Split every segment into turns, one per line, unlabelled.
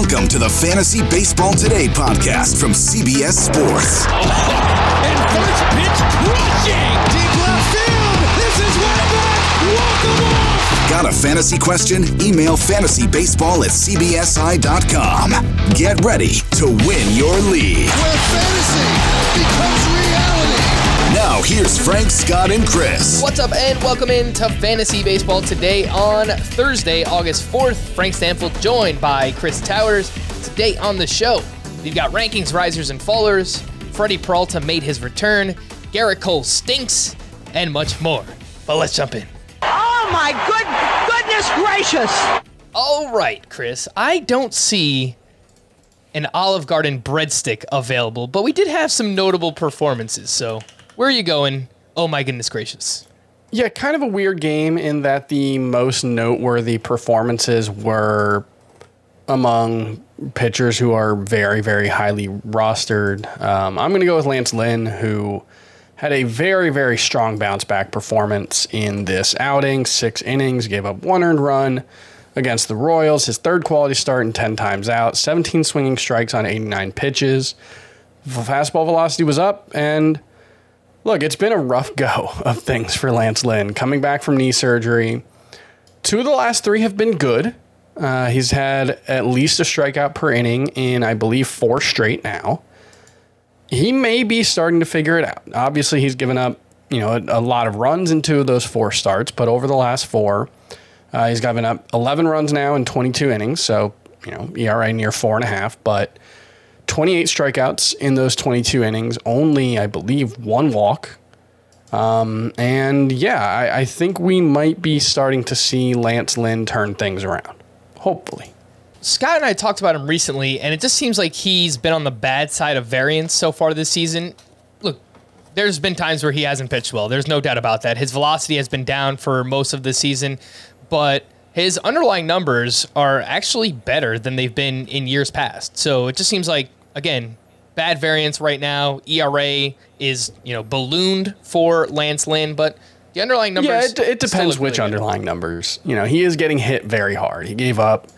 Welcome to the Fantasy Baseball Today podcast from CBS Sports.
And first pitch crushing! Deep left field! This is way back! The walk!
Got a fantasy question? Email fantasybaseball at cbsi.com. Get ready to win your league.
Where fantasy becomes.
Now, here's Frank, Scott, and Chris.
What's up, and welcome in to Fantasy Baseball today on Thursday, August 4th. Frank Stampfl joined by Chris Towers. Today on the show, we've got rankings, risers, and fallers. Freddie Peralta made his return. Gerrit Cole stinks, and much more. But let's jump in.
Oh my good goodness gracious!
All right, Chris. I don't see an Olive Garden breadstick available, but we did have some notable performances. So, where are you going? Oh my goodness gracious.
Yeah, kind of a weird game in that the most noteworthy performances were among pitchers who are very, very highly rostered. Um, I'm going to go with Lance Lynn, who had a very, very strong bounce back performance in this outing. Six innings, gave up one earned run against the Royals. His third quality start and 10 times out. 17 swinging strikes on 89 pitches. Fastball velocity was up, and look, it's been a rough go of things for Lance Lynn. Coming back from knee surgery, two of the last three have been good. Uh, he's had at least a strikeout per inning in, I believe, four straight now. He may be starting to figure it out. Obviously, he's given up, you know, a, a lot of runs in two of those four starts, but over the last four, uh, he's given up 11 runs now in 22 innings. So, you know, ERA near four and a half, but 28 strikeouts in those 22 innings, only, I believe, one walk. Um, and yeah, I, I think we might be starting to see Lance Lynn turn things around. Hopefully.
Scott and I talked about him recently, and it just seems like he's been on the bad side of variance so far this season. Look, there's been times where he hasn't pitched well. There's no doubt about that. His velocity has been down for most of the season, but his underlying numbers are actually better than they've been in years past. So it just seems like, again, bad variance right now. ERA is, you know, ballooned for Lance Lynn, but the underlying numbers.
Yeah, it, it depends which
really good.
underlying numbers. You know, he is getting hit very hard. He gave up.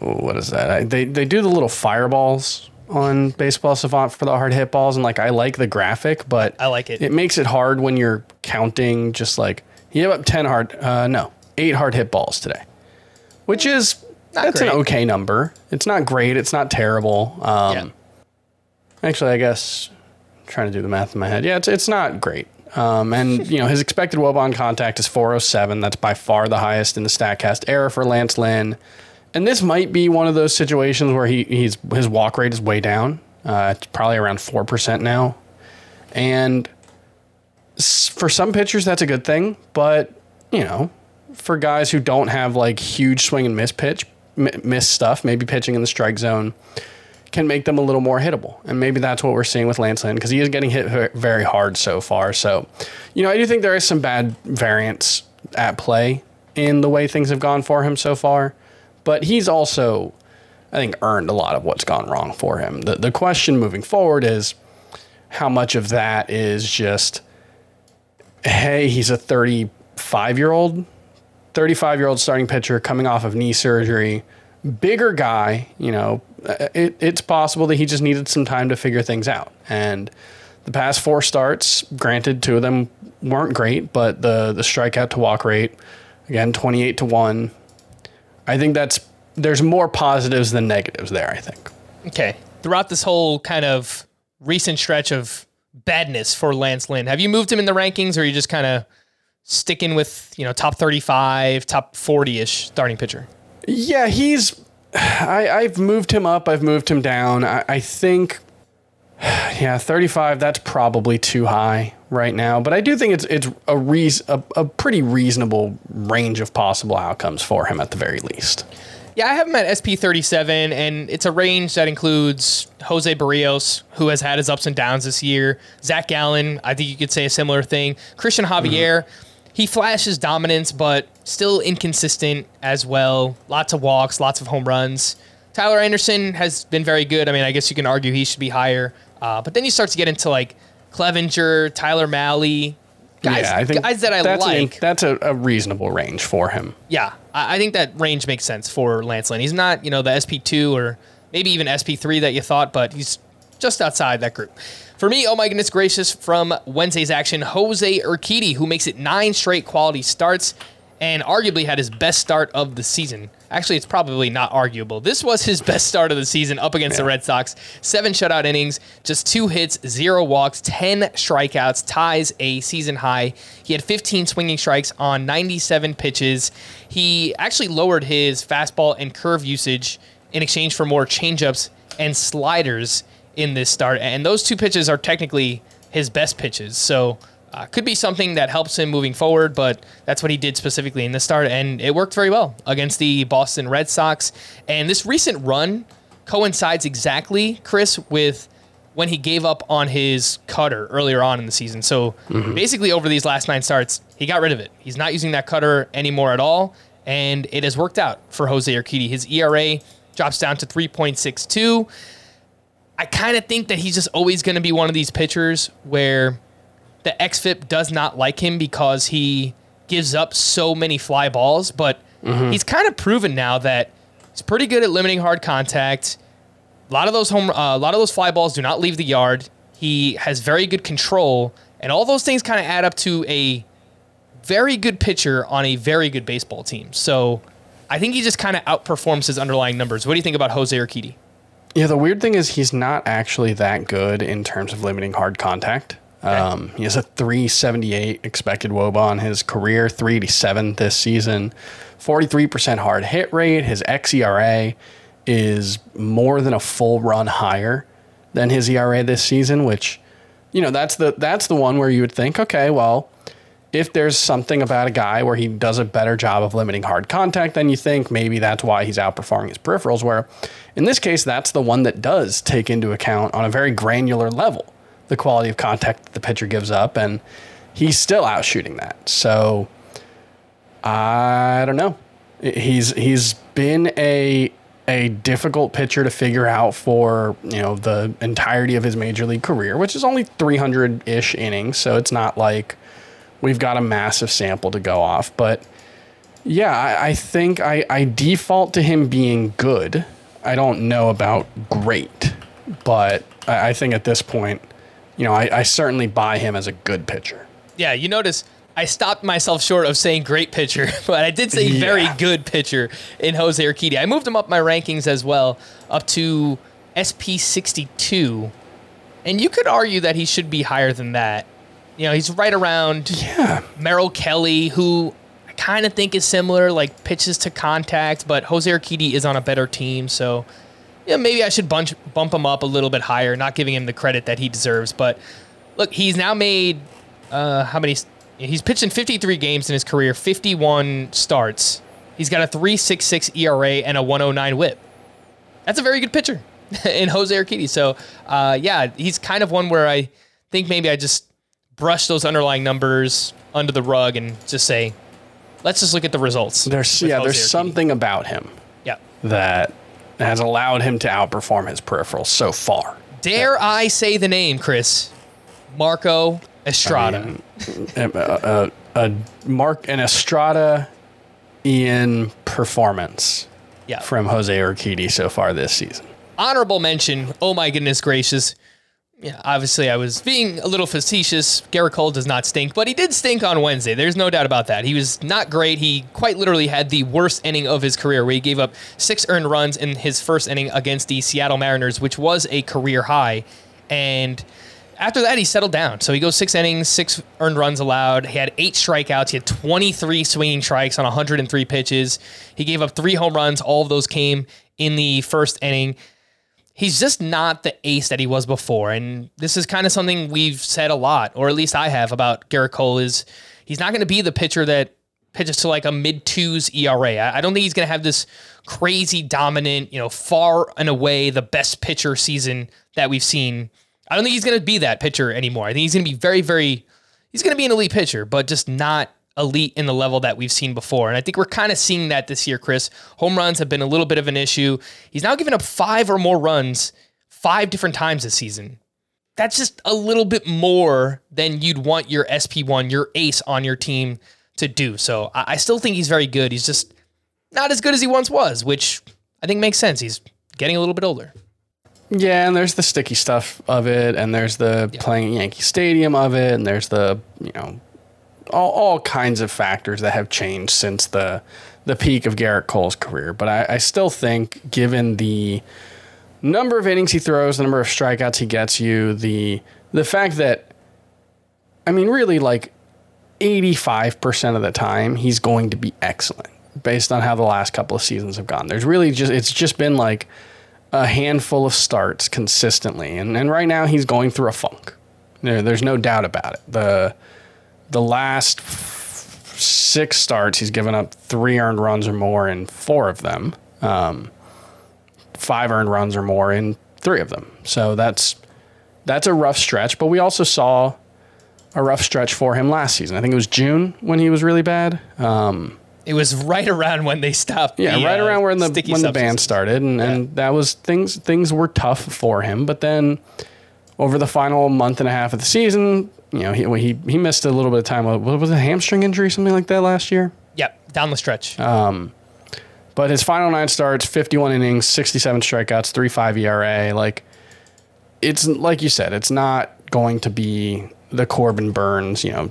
oh, What is that? I, they they do the little fireballs on Baseball Savant for the hard hit balls, and like I like the graphic, but
I like it.
It makes it hard when you're counting. Just like he gave up ten hard, uh, no, eight hard hit balls today, which is
Not
that's
great.
an okay number. It's not great. It's not terrible. Um,
Yeah.
Actually, I guess I'm trying to do the math in my head. Yeah, it's it's not great. Um, and you know his expected WOBA on contact is 407. That's by far the highest in the Statcast era for Lance Lynn. And this might be one of those situations where he he's his walk rate is way down. Uh, it's probably around four percent now. And for some pitchers, that's a good thing. But you know, for guys who don't have like huge swing and miss pitch, miss stuff, maybe pitching in the strike zone can make them a little more hittable. And maybe that's what we're seeing with Lance Lynn because he is getting hit very hard so far. So, you know, I do think there is some bad variance at play in the way things have gone for him so far. But he's also, I think, earned a lot of what's gone wrong for him. The, the question moving forward is how much of that is just, hey, he's a 35 year old 35 year old starting pitcher coming off of knee surgery, bigger guy, you know, uh, it, it's possible that he just needed some time to figure things out. And the past four starts, granted, two of them weren't great, but the the strikeout to walk rate, again, twenty eight to one. I think that's there's more positives than negatives there. I think.
Okay. Throughout this whole kind of recent stretch of badness for Lance Lynn, have you moved him in the rankings or are you just kind of sticking with, you know, top 35, top 40 ish starting pitcher?
Yeah, he's. I, I've moved him up. I've moved him down. I, I think. Yeah, 35. That's probably too high right now. But I do think it's it's a, reas a, a pretty reasonable range of possible outcomes for him at the very least.
Yeah, I have him at SP 37, and it's a range that includes Jose Berrios, who has had his ups and downs this year. Zach Gallen, I think you could say a similar thing. Christian Javier, mm-hmm. He flashes dominance, but still inconsistent as well. Lots of walks, lots of home runs. Tyler Anderson has been very good. I mean, I guess you can argue he should be higher. Uh, but then you start to get into like Clevinger, Tyler Mahle, guys, yeah, I think guys that I
that's
like.
An, that's a, a, reasonable range for him.
Yeah, I, I, think that range makes sense for Lance Lynn. He's not, you know, the SP2 or maybe even SP3 that you thought, but he's just outside that group. For me, oh my goodness gracious, from Wednesday's action, Jose Urquidy, who makes it nine straight quality starts and arguably had his best start of the season. Actually, it's probably not arguable. This was his best start of the season up against yeah. the Red Sox. Seven shutout innings, just two hits, zero walks, 10 strikeouts, ties a season high. He had 15 swinging strikes on 97 pitches. He actually lowered his fastball and curve usage in exchange for more changeups and sliders in this start. And those two pitches are technically his best pitches. So, uh, could be something that helps him moving forward, but that's what he did specifically in the start, and it worked very well against the Boston Red Sox. And this recent run coincides exactly, Chris, with when he gave up on his cutter earlier on in the season. So mm-hmm. basically, over these last nine starts, he got rid of it. He's not using that cutter anymore at all, and it has worked out for Jose Urquidy. His ERA drops down to 3.62. I kind of think that he's just always going to be one of these pitchers where the xFIP does not like him because he gives up so many fly balls, but mm-hmm. he's kind of proven now that he's pretty good at limiting hard contact. A lot of those home, uh, a lot of those fly balls do not leave the yard. He has very good control, and all those things kind of add up to a very good pitcher on a very good baseball team. So I think he just kind of outperforms his underlying numbers. What do you think about Jose Urquidy?
Yeah, the weird thing is he's not actually that good in terms of limiting hard contact. Um, he has a 378 expected WOBA on his career, 387 this season, 43% hard hit rate. His xERA is more than a full run higher than his ERA this season, which, you know, that's the that's the one where you would think, okay, well, if there's something about a guy where he does a better job of limiting hard contact, than you think maybe that's why he's outperforming his peripherals. Where in this case, that's the one that does take into account on a very granular level the quality of contact that the pitcher gives up, and he's still out shooting that. So I don't know. He's he's been a a difficult pitcher to figure out for you know the entirety of his major league career, which is only 300 ish innings, so it's not like we've got a massive sample to go off. But yeah, I, I think I, I default to him being good. I don't know about great, but I, I think at this point you know, I, I certainly buy him as a good pitcher.
Yeah, you notice I stopped myself short of saying great pitcher, but I did say yeah. very good pitcher in Jose Urquidy. I moved him up my rankings as well, up to SP 62. And you could argue that he should be higher than that. You know, he's right around
yeah.
Merrill Kelly, who I kind of think is similar, like pitches to contact, but Jose Urquidy is on a better team, so yeah, maybe I should bunch, bump him up a little bit higher, not giving him the credit that he deserves. But look, he's now made uh, how many? He's pitched in 53 games in his career, 51 starts. He's got a 3.66 ERA and a 109 WHIP. That's a very good pitcher in Jose Urquidy. So, uh, yeah, he's kind of one where I think maybe I just brush those underlying numbers under the rug and just say, let's just look at the results.
There's yeah, there's something about him.
Yeah.
That has allowed him to outperform his peripherals so far.
Dare I say the name, Chris? Marco Estrada. I
mean, a, a, a Mark an Estrada in performance
Yeah.
from Jose Urquidy so far this season.
honorable mention. Oh my goodness gracious. Yeah, obviously I was being a little facetious. Gerrit Cole does not stink, but he did stink on Wednesday. There's no doubt about that. He was not great. He quite literally had the worst inning of his career where he gave up six earned runs in his first inning against the Seattle Mariners, which was a career high. And after that, he settled down. So he goes six innings, six earned runs allowed. He had eight strikeouts. He had 23 swinging strikes on 103 pitches. He gave up three home runs. All of those came in the first inning he's just not the ace that he was before. And this is kind of something we've said a lot, or at least I have about Gerrit Cole is he's not going to be the pitcher that pitches to like a mid twos ERA. I I don't think he's going to have this crazy dominant, you know, far and away the best pitcher season that we've seen. I don't think he's going to be that pitcher anymore. I think he's going to be very, very, he's going to be an elite pitcher, but just not elite in the level that we've seen before. And I think we're kind of seeing that this year, Chris. Home runs have been a little bit of an issue. He's now given up five or more runs five different times this season. That's just a little bit more than you'd want your SP1, your ace on your team to do. So I, still think he's very good. He's just not as good as he once was, which I think makes sense. He's getting a little bit older.
Yeah, and there's the sticky stuff of it, and there's the playing at Yankee Stadium of it, and there's the you know all, all kinds of factors that have changed since the the peak of Gerrit Cole's career. But I, I still think, given the number of innings he throws, the number of strikeouts he gets you, the the fact that I mean, really, like 85% of the time, he's going to be excellent based on how the last couple of seasons have gone. There's really just, it's just been like a handful of starts consistently. And, and right now, he's going through a funk. There, there's no doubt about it. The, the last six starts, he's given up three earned runs or more in four of them, um, five earned runs or more in three of them. So that's, that's a rough stretch. But we also saw a rough stretch for him last season. I think it was June when he was really bad. Um,
It was right around when they stopped.
yeah,
the,
right
uh,
around when the when the band started, and, and that was things things were tough for him. But then over the final month and a half of the season, you know, he he, he missed a little bit of time. What was it, a hamstring injury, something like that last year?
Yep, down the stretch.
Uh, But his final nine starts, 51 innings, 67 strikeouts, 3.5 ERA. Like, it's like you said, it's not going to be the Corbin Burnes, you know,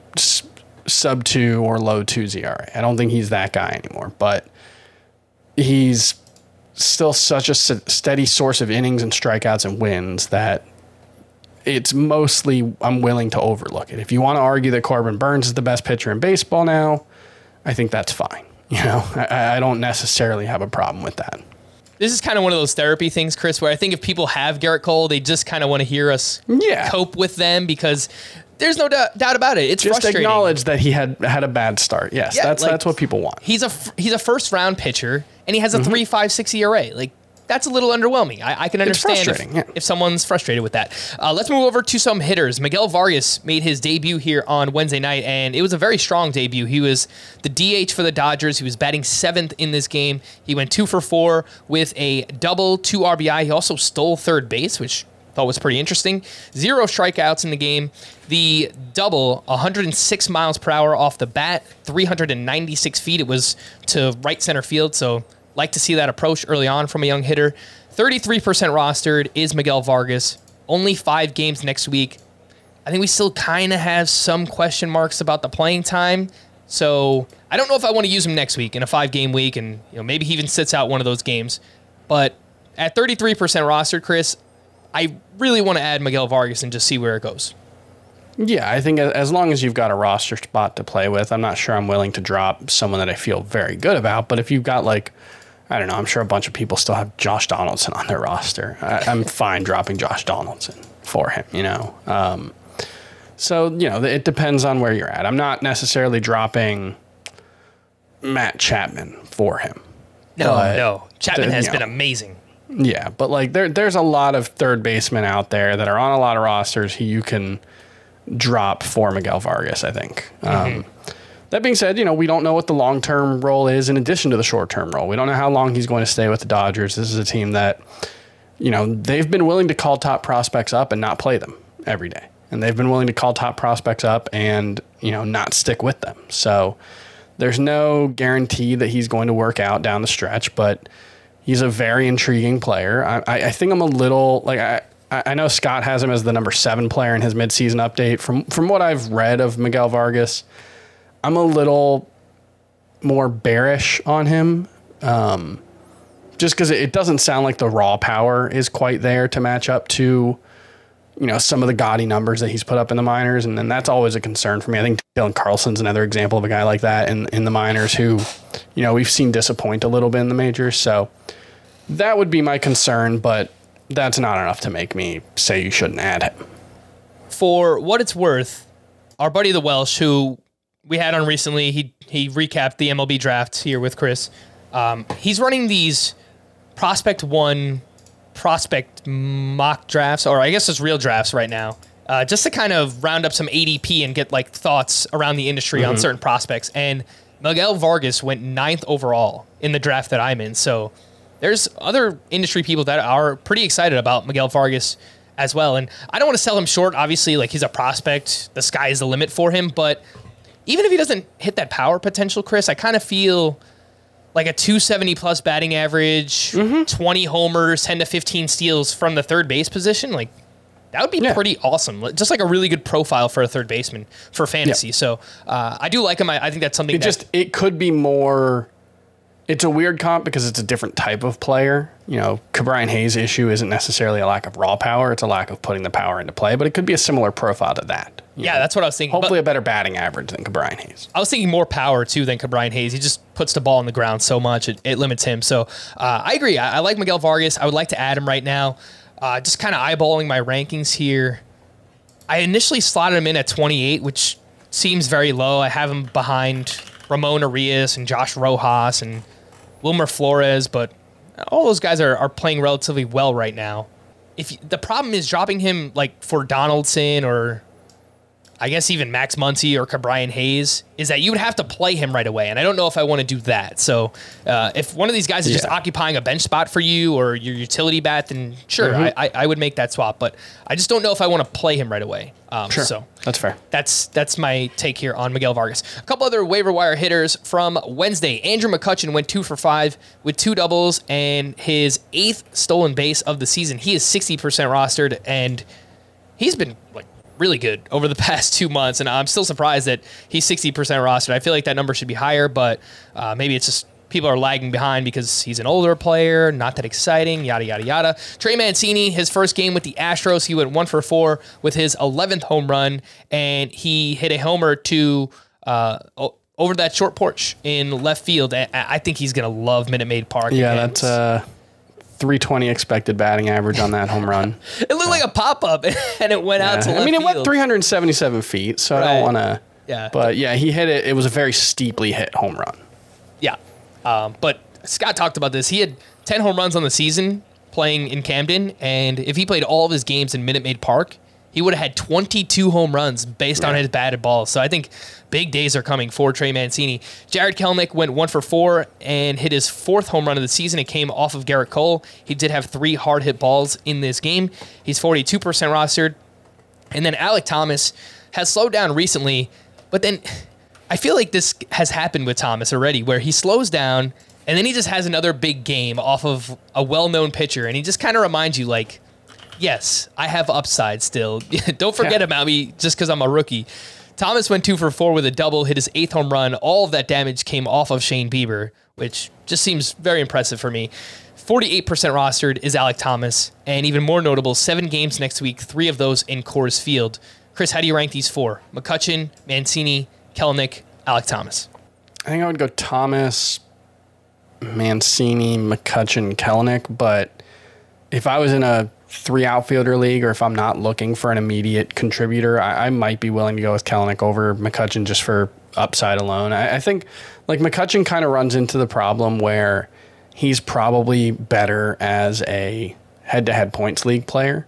sub two or low two ERA. I don't think he's that guy anymore. But he's still such a steady source of innings and strikeouts and wins that it's mostly I'm willing to overlook it. If you want to argue that Corbin Burnes is the best pitcher in baseball now, I think that's fine. You know, I, I don't necessarily have a problem with that.
this is kind of one of those therapy things, Chris, where I think if people have Gerrit Cole, they just kind of want to hear us
Yeah.
cope with them because there's no doubt, doubt about it. It's
Just
frustrating.
acknowledge that he had had a bad start. Yes,
Yeah,
that's
like-
that's what people want.
He's a he's a first round pitcher and he has
Mm-hmm.
a three five six ERA. Like that's a little underwhelming. I, I can understand if,
yeah.
if someone's frustrated with that. Uh, let's move over to some hitters. Miguel Vargas made his debut here on Wednesday night, and it was a very strong debut. He was the DH for the Dodgers. He was batting seventh in this game. He went two for four with a double, two RBI. He also stole third base, which I thought was pretty interesting. Zero strikeouts in the game. The double, 106 miles per hour off the bat, 396 feet. It was to right center field, so like to see that approach early on from a young hitter. 33% rostered is Miguel Vargas. Only five games next week. I think we still kind of have some question marks about the playing time. So I don't know if I want to use him next week in a five game week, and you know maybe he even sits out one of those games. But at 33% rostered, Chris, I really want to add Miguel Vargas and just see where it goes.
Yeah, I think as long as you've got a roster spot to play with, I'm not sure I'm willing to drop someone that I feel very good about. But if you've got like, I don't know, I'm sure a bunch of people still have Josh Donaldson on their roster. I, I'm fine dropping Josh Donaldson for him. You know, um, so you know it depends on where you're at. I'm not necessarily dropping Matt Chapman for him.
No, no. Chapman has
you
been amazing.
Yeah, but like there, there's a lot of third basemen out there that are on a lot of rosters who you can drop for Miguel Vargas. I think. Um, that being said, you know we don't know what the long term role is in addition to the short term role. We don't know how long he's going to stay with the Dodgers. This is a team that, you know, they've been willing to call top prospects up and not play them every day, and they've been willing to call top prospects up and you know not stick with them. So there's no guarantee that he's going to work out down the stretch, but He's a very intriguing player. I, I, think I'm a little like I. I know Scott has him as the number seven player in his midseason update. From from what I've read of Miguel Vargas, I'm a little more bearish on him. Um, just because it doesn't sound like the raw power is quite there to match up to, you know, some of the gaudy numbers that he's put up in the minors, and then that's always a concern for me. I think Dylan Carlson's another example of a guy like that in in the minors who, you know, we've seen disappoint a little bit in the majors. So that would be my concern, but that's not enough to make me say you shouldn't add him.
For what it's worth, our buddy the Welsh, who we had on recently, he he recapped the MLB draft here with Chris. Um, he's running these prospect one prospect mock drafts, or I guess it's real drafts right now, uh, just to kind of round up some ADP and get like thoughts around the industry on certain prospects. And Miguel Vargas went ninth overall in the draft that I'm in. So there's other industry people that are pretty excited about Miguel Vargas as well. And I don't want to sell him short. Obviously, like he's a prospect. The sky is the limit for him. But even if he doesn't hit that power potential, Chris, I kind of feel like a 270 plus batting average, 20 homers, 10 to 15 steals from the third base position. Like that would be
Yeah.
pretty awesome. Just like a really good profile for a third baseman for fantasy. So uh, I do like him. I, I think that's something
It
that
just it could be more. It's a weird comp because it's a different type of player. You know, Brian Hayes' issue isn't necessarily a lack of raw power; it's a lack of putting the power into play. But it could be a similar profile to that.
Yeah,
know.
that's what I was thinking. But-
hopefully a better batting average than Brian Hayes.
I was thinking more power too than Brian Hayes. He just puts the ball on the ground so much it, it limits him. So uh, I agree. I, I like Miguel Vargas. I would like to add him right now. Uh, just kind of eyeballing my rankings here. I initially slotted him in at 28, which seems very low. I have him behind Ramon Urias and Josh Rojas and Wilmer Flores, but all those guys are, are playing relatively well right now. If you- the problem is dropping him like for Donaldson or I guess even Max Muncy or Brian Hayes is that you would have to play him right away, and I don't know if I want to do that. So, uh, if one of these guys is just occupying a bench spot for you or your utility bat, then sure,
Mm-hmm.
I, I, I would make that swap. But I just don't know if I want to play him right away. Um,
Sure,
So
that's fair.
that's that's my take here on Miguel Vargas. A couple other waiver wire hitters from Wednesday. Andrew McCutchen went two for five with two doubles and his eighth stolen base of the season. He is sixty percent rostered and he's been like really good over the past two months, and I'm still surprised that he's 60% rostered. I feel like that number should be higher, but uh, maybe it's just people are lagging behind because he's an older player, not that exciting, yada, yada, yada. Trey Mancini, his first game with the Astros, he went one for four with his 11th home run, and he hit a homer to. Uh, over that short porch in left field, I, I think he's gonna love Minute Maid Park.
Yeah, that's uh, 320 expected batting average on that home run.
it looked like a pop up, and it went out to left
I mean, it went 377 feet, so I don't want to.
Yeah.
But yeah, he hit it. It was a very steeply hit home run.
Yeah. Um, but Scott talked about this. He had 10 home runs on the season playing in Camden, and if he played all of his games in Minute Maid Park, he would have had 22 home runs based on his batted balls. So I think big days are coming for Trey Mancini. Jarred Kelenic went one for four and hit his fourth home run of the season. It came off of Gerrit Cole. He did have three hard hit balls in this game. He's 42% rostered. And then Alek Thomas has slowed down recently, but then I feel like this has happened with Thomas already, where he slows down and then he just has another big game off of a well known pitcher. And he just kind of reminds you, like, yes, I have upside still. Don't forget
Yeah.
about me just because I'm a rookie. Thomas went two for four with a double, hit his eighth home run. All of that damage came off of Shane Bieber, which just seems very impressive for me. 48% rostered is Alek Thomas, and even more notable, seven games next week, three of those in Coors Field. Chris, how do you rank these four? McCutchen, Mancini, Kelenic, Alek Thomas.
I think I would go Thomas, Mancini, McCutchen, Kelenic. But if I was in a three outfielder league or if I'm not looking for an immediate contributor, I, I might be willing to go with Kelenic over McCutchen just for upside alone. I, I think like McCutchen kind of runs into the problem where he's probably better as a head to head points league player.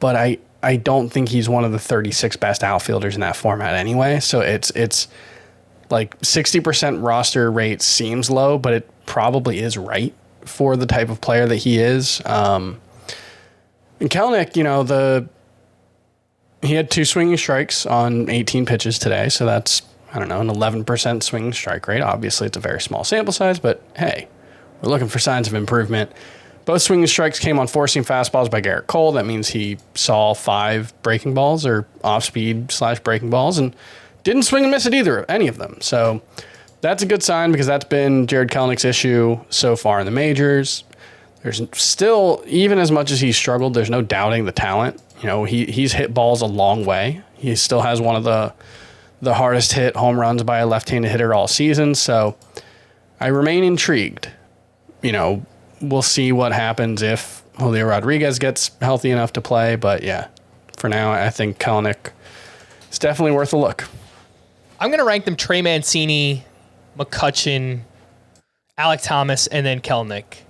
But I, I don't think he's one of the 36 best outfielders in that format anyway. So it's it's like 60% roster rate seems low, but it probably is right for the type of player that he is. Um, and Kelenic, you know, the he had two swinging strikes on 18 pitches today, so that's I don't know an 11% swinging strike rate. Obviously, it's a very small sample size, but hey, we're looking for signs of improvement. Both swinging strikes came on four-seam fastballs by Gerrit Cole. That means he saw five breaking balls or off speed slash breaking balls and didn't swing and miss at either of any of them. So that's a good sign because that's been Jarred Kelenic's issue so far in the majors. There's still, even as much as he's struggled, there's no doubting the talent. You know, he he's hit balls a long way. He still has one of the the hardest hit home runs by a left-handed hitter all season. So I remain intrigued. You know, we'll see what happens if Julio Rodriguez gets healthy enough to play. But yeah, for now, I think Kelenic is definitely worth a look.
I'm going to rank them Trey Mancini, McCutchen, Alek Thomas, and then Kelenic.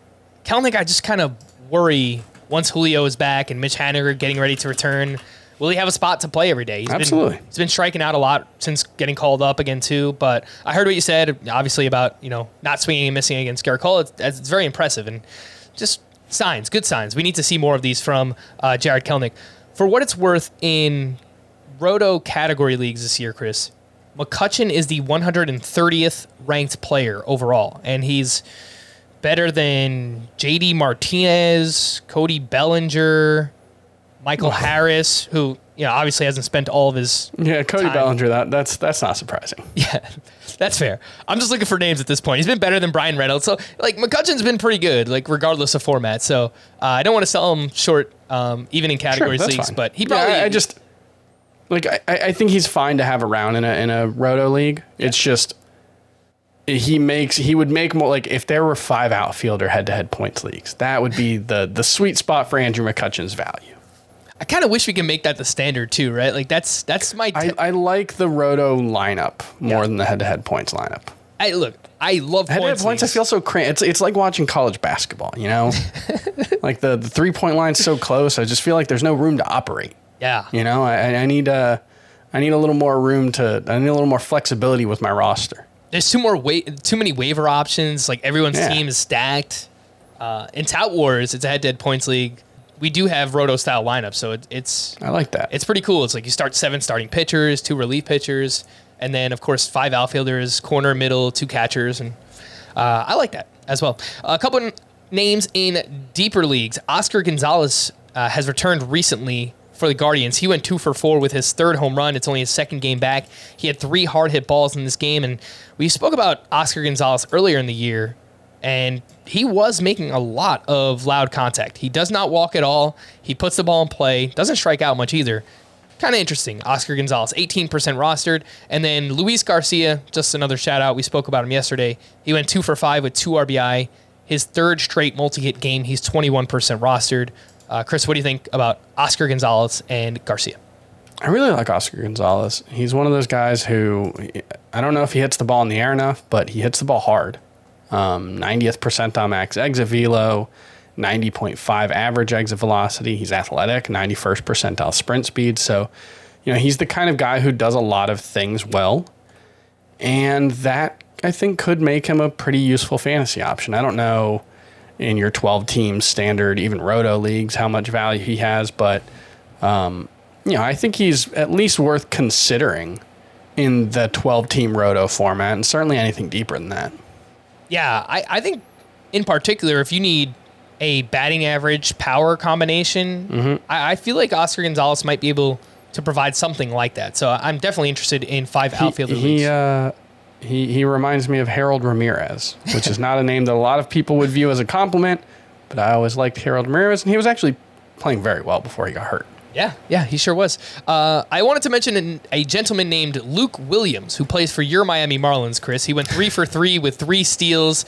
Kelenic, I just kind of worry once Julio is back and Mitch Haniger getting ready to return. Will he have a spot to play every day? He's
Absolutely.
Been, he's been striking out a lot since getting called up again too. But I heard what you said, obviously about you know not swinging and missing against Gerrit Cole. It's, it's very impressive and just signs, good signs. We need to see more of these from uh, Jarred Kelenic. For what it's worth, in Roto category leagues this year, Chris, McCutchen is the 130th ranked player overall, and he's better than JD Martinez, Cody Bellinger, Michael Harris, who you know obviously hasn't spent all of his
Yeah, Cody
time.
Bellinger. That that's that's not surprising.
Yeah, that's fair. I'm just looking for names at this point. He's been better than Bryan Reynolds. So, like, McCutchen's been pretty good, like, regardless of format. So, uh, I don't want to sell him short, um, even in categories
that's
leagues,
fine.
but he
Yeah,
probably.
I, I just like I, I think he's fine to have around in a in a roto league. It's just he makes he would make more like if there were five outfielder head to head points leagues, that would be the the sweet spot for Andrew McCutchen's value.
I kind of wish we could make that the standard, too, right? Like, that's that's my.
I,
T-
I like the roto lineup more
Yeah.
than the head to head points lineup.
I, look, I love
Head to head
points.
I feel so cramped. It's it's like watching college basketball. You know, like the, the three point line's so close. I just feel like there's no room to operate.
Yeah.
You know, I, I need uh, I need a little more room to. I need a little more flexibility with my roster.
There's too more wa- too many waiver options. Like everyone's
Yeah.
team is stacked. Uh, in Tout Wars, it's a head-to-head points league. We do have roto style lineups, so it, it's
I like that.
it's pretty cool. It's like you start seven starting pitchers, two relief pitchers, and then of course five outfielders, corner, middle, two catchers, and uh, I like that as well. A couple names in deeper leagues. Oscar Gonzalez uh, has returned recently for the Guardians. He went two for four with his third home run. It's only his second game back. He had three hard hit balls in this game, and we spoke about Oscar Gonzalez earlier in the year and he was making a lot of loud contact. He does not walk at all. He puts the ball in play, doesn't strike out much either. Kind of interesting. Oscar Gonzalez, 18% rostered. And then Luis Garcia, just another shout out. We spoke about him yesterday. He went two for five with two RBI. His third straight multi hit game, he's 21% rostered. Uh, Chris, what do you think about Oscar Gonzalez and Garcia?
I really like Oscar Gonzalez. He's one of those guys who I don't know if he hits the ball in the air enough, but he hits the ball hard. Um, 90th percentile max exit velo, 90.5 average exit velocity. He's athletic, 91st percentile sprint speed. So, you know, he's the kind of guy who does a lot of things well. And that I think could make him a pretty useful fantasy option. I don't know in your 12 team standard, even roto leagues, how much value he has, but um, you know, I think he's at least worth considering in the 12 team roto format and certainly anything deeper than that.
Yeah, I, I think in particular, if you need a batting average power combination, I, I feel like Oscar Gonzalez might be able to provide something like that. So I'm definitely interested in five outfielder
he,
leagues.
uh, he, he reminds me of Harold Ramirez, which is not a name that a lot of people would view as a compliment, but I always liked Harold Ramirez, and he was actually playing very well before he got hurt.
Yeah, yeah, he sure was. Uh, I wanted to mention an, a gentleman named Luke Williams who plays for your Miami Marlins, Chris. He went three for three with three steals.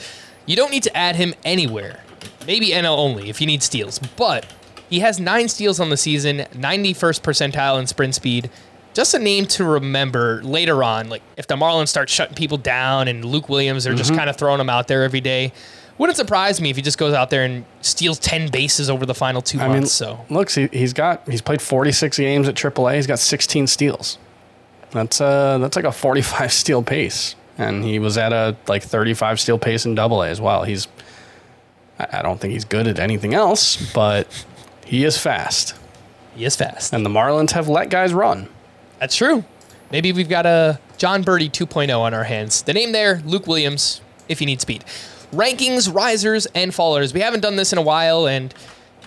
You don't need to add him anywhere. Maybe NL only if you need steals. But he has nine steals on the season, 91st percentile in sprint speed. Just a name to remember later on. Like if the Marlins start shutting people down and Luke Williams are just kind of throwing them out there every day. Wouldn't surprise me if he just goes out there and steals 10 bases over the final two
I
months.
mean,
so
looks he, he's got he's played 46 games at AAA. He's got 16 steals. That's uh that's like a 45 steal pace, and he was at a like 35 steal pace in Double A as well. He's I don't think he's good at anything else, but he is fast,
he is fast.
and the Marlins have let guys run.
That's true. Maybe we've got a Jon Berti 2.0 on our hands. The name there, Luke Williams, if you need speed. rankings, risers, and fallers. We haven't done this in a while, and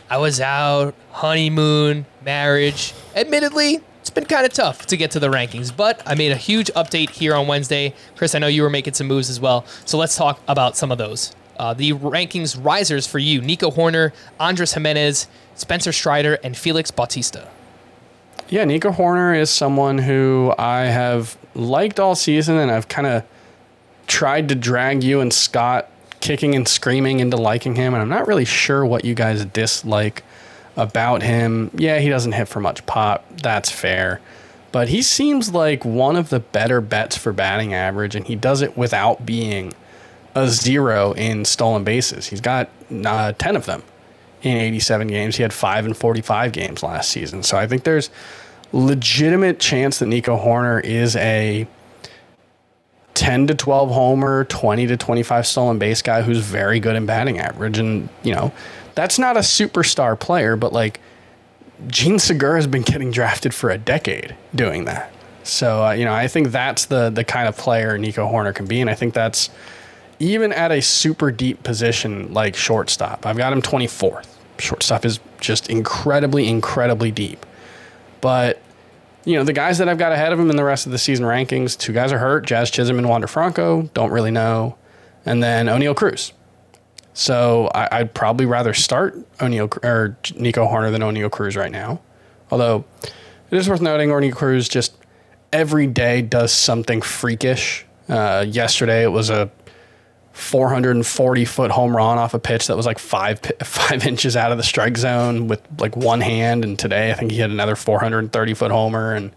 I was out, honeymoon, marriage. Admittedly, it's been kind of tough to get to the rankings, but I made a huge update here on Wednesday. Chris, I know you were making some moves as well, so let's talk about some of those. Uh, the rankings risers for you Nico Hoerner, Andres Gimenez, Spencer Strider, and Felix Bautista.
Yeah, Nico Hoerner is someone who I have liked all season, and I've kind of tried to drag you and Scott kicking and screaming into liking him, and I'm not really sure what you guys dislike about him. Yeah, he doesn't hit for much pop. That's fair. But he seems like one of the better bets for batting average, and he does it without being a zero in stolen bases. He's got uh, 10 of them in 87 games. He had five in 45 games last season. So I think there's legitimate chance that Nico Hoerner is a 10 to 12 homer, 20 to 25 stolen base guy who's very good in batting average. And, you know, that's not a superstar player, but like Jean Segura has been getting drafted for a decade doing that. So, uh, you know, I think that's the the kind of player Nico Hoerner can be. And I think that's even at a super deep position like shortstop. I've got him 24th. Shortstop is just incredibly, incredibly deep. But you know, the guys that I've got ahead of him in the rest of the season rankings, two guys are hurt Jazz Chisholm and Wander Franco. Don't really know. And then Oneil Cruz. So I, would probably rather start Oneil or Nico Hoerner than Oneil Cruz right now. Although it is worth noting, Oneil Cruz just every day does something freakish. Uh, yesterday it was a 440 foot home run off a pitch that was like five five inches out of the strike zone with like one hand. And today I think he had another 430 foot homer. And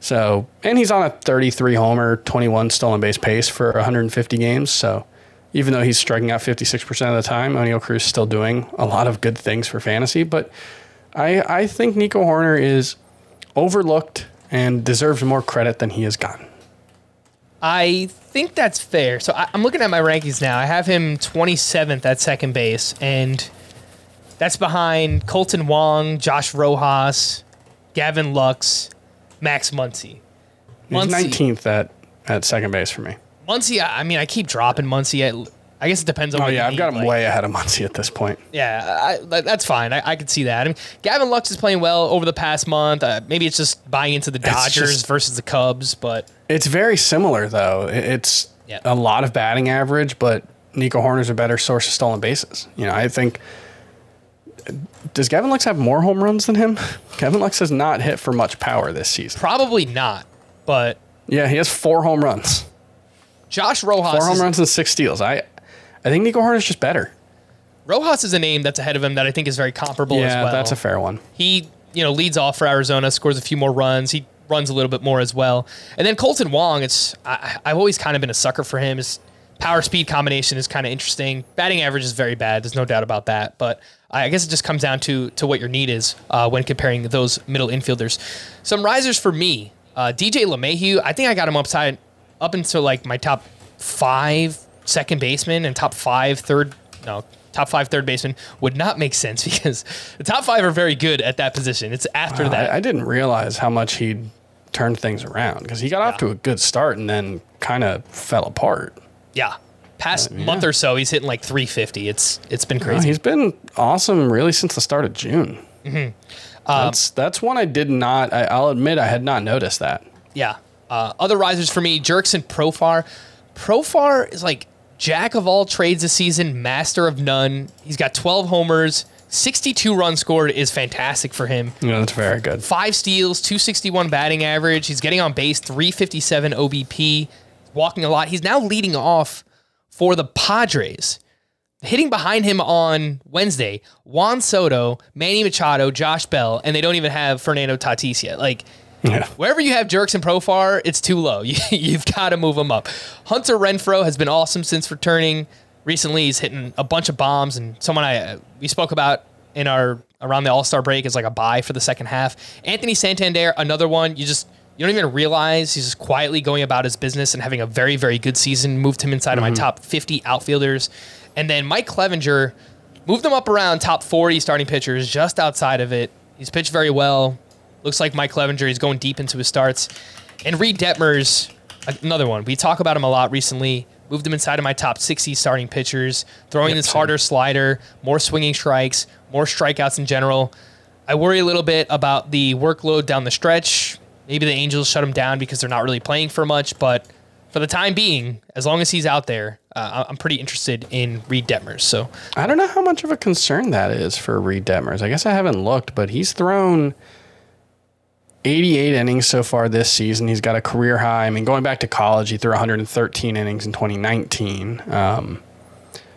so, and he's on a 33 homer, 21 stolen base pace for 150 games. So even though he's striking out 56% of the time, Oneil Cruz is still doing a lot of good things for fantasy. But I, I think Nico Hoerner is overlooked and deserves more credit than he has gotten.
I think that's fair. So I, am looking at my rankings now. I have him 27th at second base, and that's behind Kolten Wong, Josh Rojas, Gavin Lux, Max Muncy.
Muncy. He's 19th at, at second base for me.
Muncy, I mean, I keep dropping Muncy. At, I guess it depends on.
Oh yeah, I've got him like, way ahead of Muncy at this point.
Yeah, I, that's fine. I, I could see that. I mean, Gavin Lux is playing well over the past month. Uh, maybe it's just buying into the Dodgers just, versus the Cubs, but
it's very similar though. It's yep. a lot of batting average, but Nico Hoerner's a better source of stolen bases. You know, I think. Does Gavin Lux have more home runs than him? Gavin Lux has not hit for much power this season.
Probably not, but
yeah, he has four home runs.
Josh Rojas.
Four home runs and six steals. I I think Nico Hoerner is just better.
Rojas is a name that's ahead of him that I think is very comparable
yeah,
as well.
that's a fair one.
He, you know, leads off for Arizona, scores a few more runs. He runs a little bit more as well. And then Kolten Wong, it's I, have always kind of been a sucker for him. His power speed combination is kind of interesting. Batting average is very bad. There's no doubt about that. But I guess it just comes down to to what your need is uh, when comparing those middle infielders. Some risers for me, uh, DJ LeMahieu. I think I got him upside up into like my top five second baseman and top five third no top five third baseman would not make sense because the top five are very good at that position. It's after wow, that.
I, I, didn't realize how much he'd turned things around because he got yeah. off to a good start and then kind of fell apart.
Yeah. Past uh, yeah. month or so, he's hitting like 350. It's it's been crazy.
he's been awesome really since the start of June. Mm-hmm. Um, that's that's one I did not. I, will admit I had not noticed that.
Yeah. Uh, other risers for me, Jurickson Profar. Profar is like jack of all trades this season, master of none. He's got 12 homers. 62 runs scored is fantastic for him.
Yeah, that's very good.
Five steals, 261 batting average. He's getting on base, 357 OBP, walking a lot. He's now leading off for the Padres. Hitting behind him on Wednesday, Juan Soto, Manny Machado, Josh Bell, and they don't even have Fernando Tatis yet. Like, yeah. Wherever you have Jurickson Profar, it's too low. You, have got to move them up. Hunter Renfroe has been awesome since returning. Recently, he's hitting a bunch of bombs, and someone I we spoke about in our around the All Star break is like a buy for the second half. Anthony Santander, another one. You just you don't even realize he's just quietly going about his business and having a very very good season. Moved him inside mm-hmm. of my mm-hmm. top 50 outfielders, and then Mike Clevinger moved him up around top 40 starting pitchers, just outside of it. He's pitched very well. Looks like Mike Clevinger is going deep into his starts. And Reid Detmers, another one. We talk about him a lot recently. moved him inside of my top 60 starting pitchers, throwing this harder slider, more swinging strikes, more strikeouts in general. I worry a little bit about the workload down the stretch. Maybe the Angels shut him down because they're not really playing for much, but for the time being, as long as he's out there, uh, I'm pretty interested in Reid Detmers. So
I don't know how much of a concern that is for Reid Detmers. I guess I haven't looked, but he's thrown 88 innings so far this season. He's got a career high. I mean, going back to college, he threw 113 innings in 2019. Um,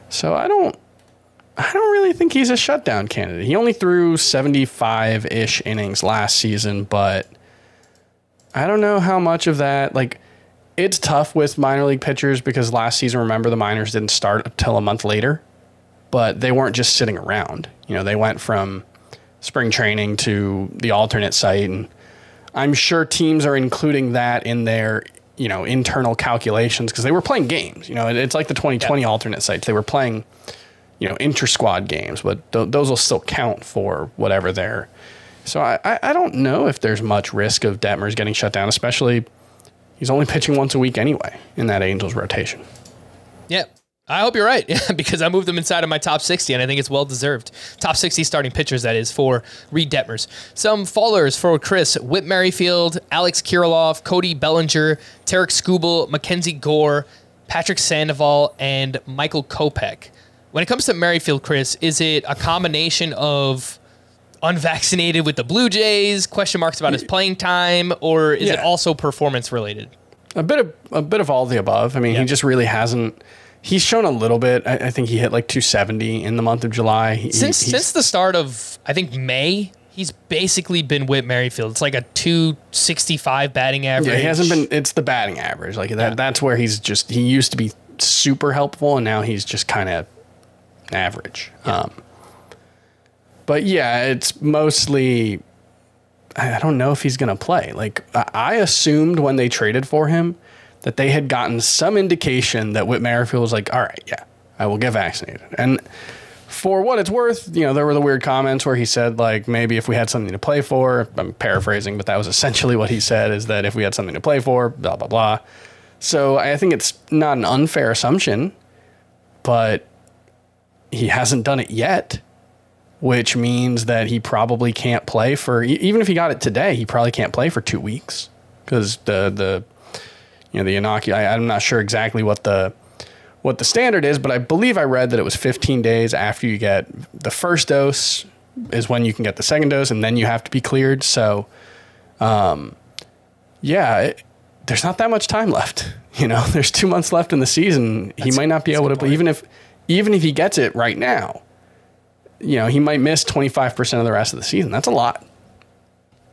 so I don't, I don't really think he's a shutdown candidate. He only threw 75 ish innings last season, but I don't know how much of that, like, it's tough with minor league pitchers because last season, remember, the minors didn't start until a month later, but they weren't just sitting around. You know, they went from spring training to the alternate site, and I'm sure teams are including that in their you know internal calculations because they were playing games. You know, it's like the 2020 yeah. alternate sites; they were playing you know inter squad games, but th- those will still count for whatever they're. So I, I don't know if there's much risk of Detmers getting shut down, especially He's only pitching once a week anyway in that Angels rotation.
Yeah. I hope you're right because I moved them inside of my top 60 and I think it's well deserved. Top 60 starting pitchers, that is, for Reid Detmers. Some fallers for Chris Whit Merrifield, Alex Kirilloff, Cody Bellinger, Tarik Skubal, Mackenzie Gore, Patrick Sandoval, and Michael Kopech. When it comes to Merrifield, Chris, is it a combination of unvaccinated with the Blue Jays? Question marks about his playing time, or is yeah. it also performance related?
A bit of a bit of all of the above. I mean, yeah. he just really hasn't. He's shown a little bit. I, I, think he hit like 270 in the month of July. He,
since since the start of I think May, he's basically been Whit Merrifield. It's like a 265 batting average.
Yeah, he hasn't been. It's the batting average. Like that. Yeah. That's where he's just. He used to be super helpful, and now he's just kind of average. Yeah. Um, but yeah, it's mostly. I don't know if he's going to play. Like, I assumed when they traded for him that they had gotten some indication that Whit Merrifield was like, all right, yeah, I will get vaccinated. And for what it's worth, you know, there were the weird comments where he said, like, maybe if we had something to play for, I'm paraphrasing, but that was essentially what he said is that if we had something to play for, blah, blah, blah. So I think it's not an unfair assumption, but he hasn't done it yet which means that he probably can't play for even if he got it today, he probably can't play for two weeks because the the you know the inoculation. I'm not sure exactly what the what the standard is, but I believe I read that it was 15 days after you get the first dose is when you can get the second dose, and then you have to be cleared. So, um, yeah, it, there's not that much time left. You know, there's two months left in the season. That's, he might not be able to, even if even if he gets it right now you know, he might miss 25% of the rest of the season. That's a lot.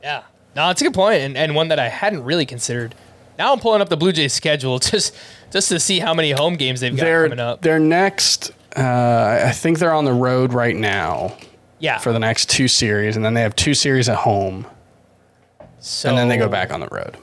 Yeah. No, it's a good point and, and one that I hadn't really considered. Now I'm pulling up the Blue Jays schedule just just to see how many home games they've got coming up.
Their next, uh, I think they're on the road right now.
Yeah.
For the next two series, and then they have two series at home. So, and then they go back on the road.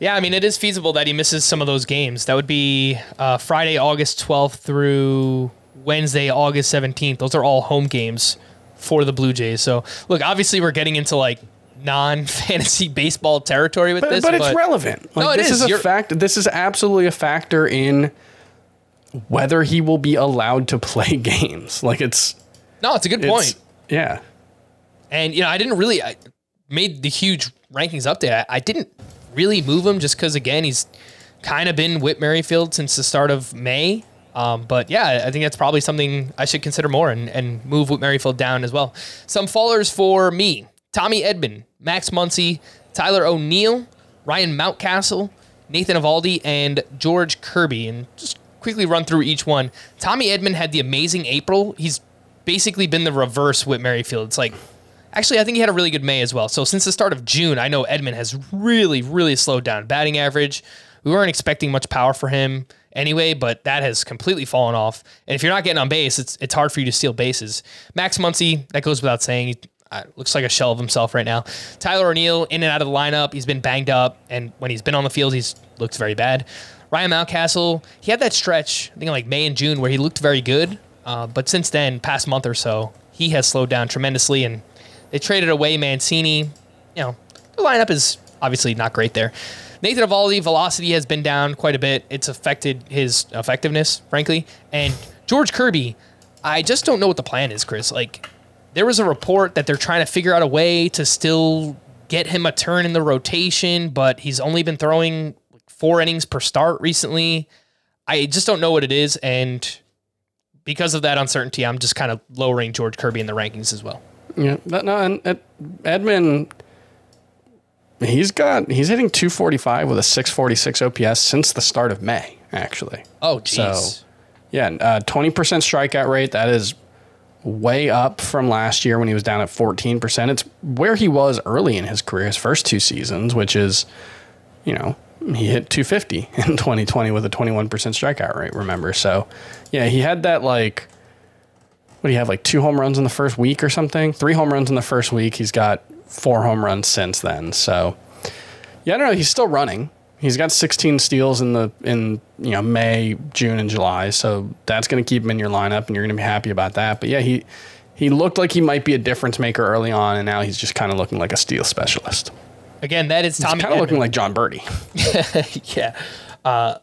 Yeah, I mean, it is feasible that he misses some of those games. That would be uh, Friday, August 12th through Wednesday, August 17th. Those are all home games for the Blue Jays. So, look, obviously we're getting into like non-fantasy baseball territory with
but,
this,
but, but it's relevant. Like, no, it this is, is a fact. This is absolutely a factor in whether he will be allowed to play games. Like it's
no, it's a good point.
Yeah,
and you know, I didn't really I made the huge rankings update. I, I didn't really move him just because again, he's kind of been Whit Merrifield since the start of May. Um, but yeah, I think that's probably something I should consider more and, and move with Merrifield down as well. Some fallers for me Tommy Edman, Max Muncy, Tyler O'Neill, Ryan Mountcastle, Nathan Eovaldi, and George Kirby. And just quickly run through each one. Tommy Edman had the amazing April. He's basically been the reverse with Merrifield. It's like, actually, I think he had a really good May as well. So since the start of June, I know Edman has really, really slowed down. Batting average, we weren't expecting much power for him anyway, but that has completely fallen off. And if you're not getting on base, it's it's hard for you to steal bases. Max Muncy, that goes without saying. Uh, looks like a shell of himself right now. Tyler O'Neill, in and out of the lineup, he's been banged up, and when he's been on the field, he's looked very bad. Ryan Mountcastle, he had that stretch, I think like May and June, where he looked very good, uh, but since then, past month or so, he has slowed down tremendously, and they traded away Mancini. You know, the lineup is obviously not great there. Nathan Eovaldi velocity has been down quite a bit. It's affected his effectiveness, frankly. And George Kirby, I just don't know what the plan is, Chris. Like, there was a report that they're trying to figure out a way to still get him a turn in the rotation, but he's only been throwing like four innings per start recently. I just don't know what it is, and because of that uncertainty, I'm just kind of lowering George Kirby in the rankings as well.
Yeah, that, no, and, and Edman, he's got he's hitting 245 with a 646 OPS since the start of May, actually.
Oh, jeez.
So, yeah, uh, 20% strikeout rate. That is way up from last year when he was down at 14%. It's where he was early in his career, his first two seasons, which is, you know, he hit 250 in 2020 with a 21% strikeout rate, remember? So, yeah, he had that like, what do you have, like two home runs in the first week or something? Three home runs in the first week. He's got four home runs since then. So, yeah, I don't know. He's still running. He's got 16 steals in the in you know May, June, and July. So that's going to keep him in your lineup, and you're going to be happy about that. But yeah, he he looked like he might be a difference maker early on, and now he's just kind of looking like a steal specialist.
Again, that is Tommy.
Kind of looking like Jon Berti.
yeah. Uh,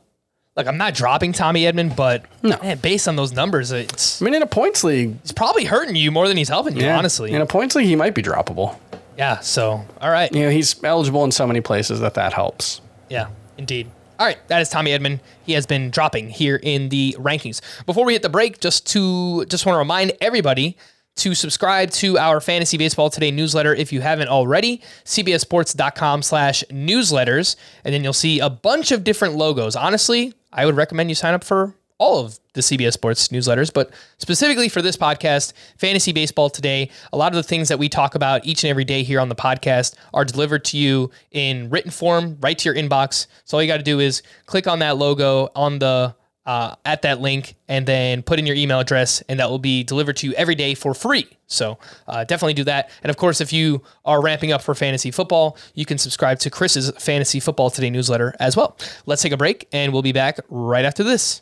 like I'm not dropping Tommy Edman, but
No.
man, based on those numbers, it's
I mean, in a points league,
it's probably hurting you more than he's helping you.
yeah,
honestly,
in a points league, he might be droppable.
yeah. So, all right.
You know, he's eligible in so many places that that helps.
Yeah, indeed. All right, that is Tommy Edman. He has been dropping here in the rankings. Before we hit the break, just to just want to remind everybody to subscribe to our Fantasy Baseball Today newsletter if you haven't already. CBSSports.com slash newsletters, and then you'll see a bunch of different logos. Honestly, I would recommend you sign up for all of the CBS Sports newsletters, but specifically for this podcast, Fantasy Baseball Today, a lot of the things that we talk about each and every day here on the podcast are delivered to you in written form right to your inbox. So all you got to do is click on that logo on the uh, at that link and then put in your email address, and that will be delivered to you every day for free. So uh, definitely do that. And of course, if you are ramping up for fantasy football, you can subscribe to Chris's Fantasy Football Today newsletter as well. Let's take a break, and we'll be back right after this.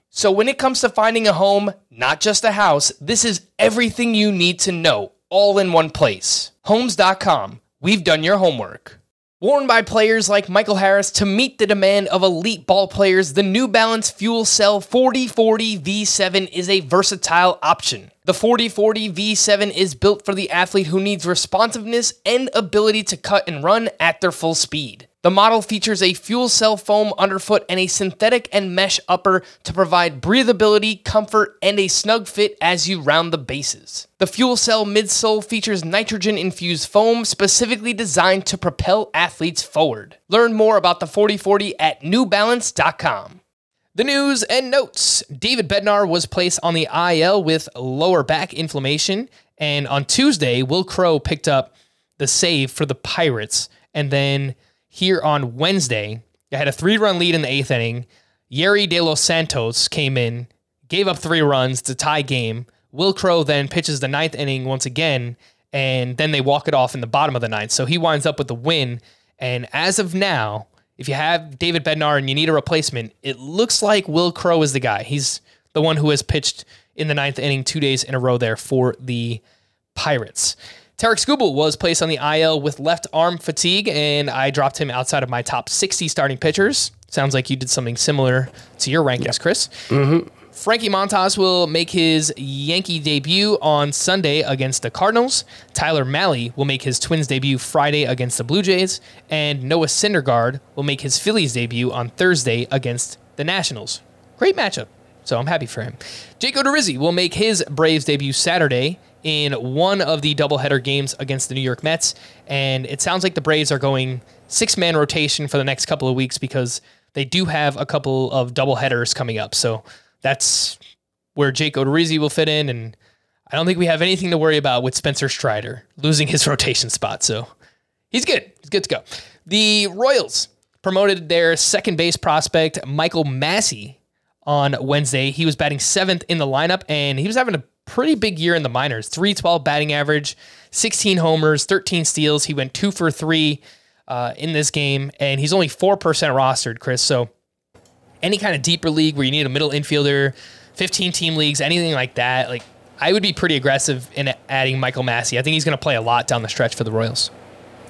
So, when it comes to finding a home, not just a house, this is everything you need to know, all in one place. Homes.com. We've done your homework. Worn by players like Michael Harris to meet the demand of elite ball players, the New Balance Fuel Cell 4040 V7 is a versatile option. The 4040 V7 is built for the athlete who needs responsiveness and ability to cut and run at their full speed. The model features a fuel cell foam underfoot and a synthetic and mesh upper to provide breathability, comfort, and a snug fit as you round the bases. The fuel cell midsole features nitrogen infused foam specifically designed to propel athletes forward. Learn more about the 4040 at newbalance.com. The news and notes. David Bednar was placed on the IL with lower back inflammation, and on Tuesday, Wil Crowe picked up the save for the Pirates, and then here on Wednesday. They had a three run lead in the eighth inning. Yerry De Los Santos came in, gave up three runs to tie game. Wil Crowe then pitches the ninth inning once again, and then they walk it off in the bottom of the ninth. So he winds up with the win. And as of now, if you have David Bednar and you need a replacement, it looks like Wil Crowe is the guy. He's the one who has pitched in the ninth inning two days in a row there for the Pirates. Tarik Skubal was placed on the IL with left arm fatigue, and I dropped him outside of my top 60 starting pitchers. Sounds like you did something similar to your rankings, Chris. Mm-hmm. Frankie Montas will make his Yankee debut on Sunday against the Cardinals. Tyler Mahle will make his Twins debut Friday against the Blue Jays. And Noah Syndergaard will make his Phillies debut on Thursday against the Nationals. Great matchup. So I'm happy for him. Jake Odorizzi will make his Braves debut Saturday in one of the doubleheader games against the New York Mets. And it sounds like the Braves are going six man rotation for the next couple of weeks because they do have a couple of doubleheaders coming up. So that's where Jake Odorizzi will fit in. And I don't think we have anything to worry about with Spencer Strider losing his rotation spot. So he's good. He's good to go. The Royals promoted their second base prospect, Michael Massey, on Wednesday. He was batting seventh in the lineup and he was having a pretty big year in the minors 312 batting average, 16 homers, 13 steals. He went two for three uh, in this game and he's only 4% rostered, Chris. So any kind of deeper league where you need a middle infielder, 15 team leagues, anything like that, like I would be pretty aggressive in adding Michael Massey. I think he's going to play a lot down the stretch for the Royals.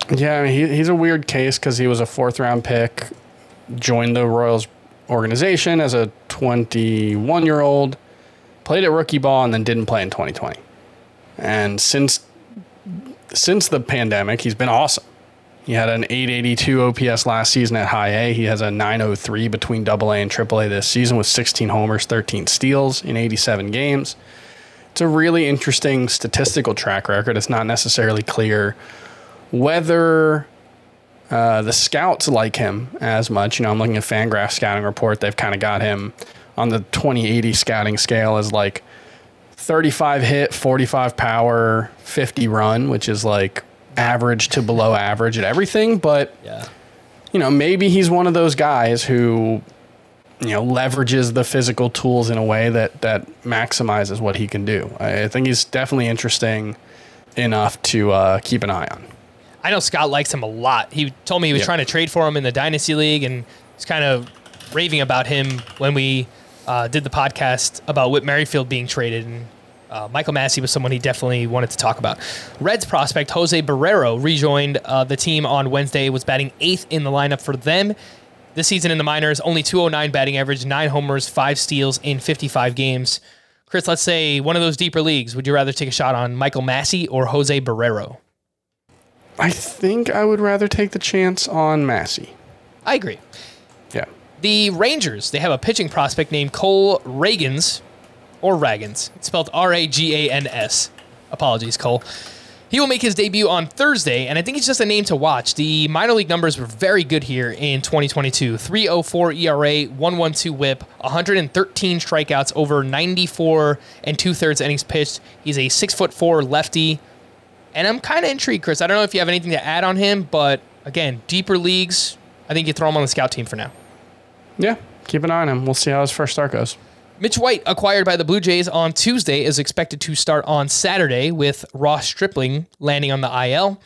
Yeah, I mean, he, he's a weird case because he was a fourth round pick, joined the Royals organization as a 21 year old, played at rookie ball, and then didn't play in 2020. And since since the pandemic, he's been awesome. He had an 882 OPS last season at high A. He has a 903 between double A and triple A this season with 16 homers, 13 steals in 87 games. It's a really interesting statistical track record. It's not necessarily clear whether uh, the scouts like him as much. You know, I'm looking at Fangraph scouting report. They've kind of got him on the 2080 scouting scale is like 35 hit, 45 power, 50 run, which is like average to below average at everything. But,
yeah.
you know, maybe he's one of those guys who, you know, leverages the physical tools in a way that, that maximizes what he can do. I, I think he's definitely interesting enough to uh, keep an eye on.
I know Scott likes him a lot. He told me he was trying to trade for him in the Dynasty League and he's kind of raving about him when we uh, did the podcast about Whit Merrifield being traded. And uh, Michael Massey was someone he definitely wanted to talk about. Reds prospect Jose Barrero rejoined uh, the team on Wednesday, was batting eighth in the lineup for them. This season in the minors, only 209 batting average, nine homers, five steals in 55 games. Chris, let's say one of those deeper leagues. Would you rather take a shot on Michael Massey or Jose Barrero?
I think I would rather take the chance on Massey.
I agree. The Rangers, they have a pitching prospect named Cole Ragans, or Ragans. It's spelled R A G A N S. Apologies, Cole. He will make his debut on Thursday, and I think it's just a name to watch. The minor league numbers were very good here in 2022 304 ERA, 112 whip, 113 strikeouts, over 94 and two thirds innings pitched. He's a six foot four lefty. And I'm kind of intrigued, Chris. I don't know if you have anything to add on him, but again, deeper leagues, I think you throw him on the scout team for now.
Yeah, keep an eye on him. We'll see how his first start goes.
Mitch White, acquired by the Blue Jays on Tuesday, is expected to start on Saturday with Ross Stripling landing on the IL.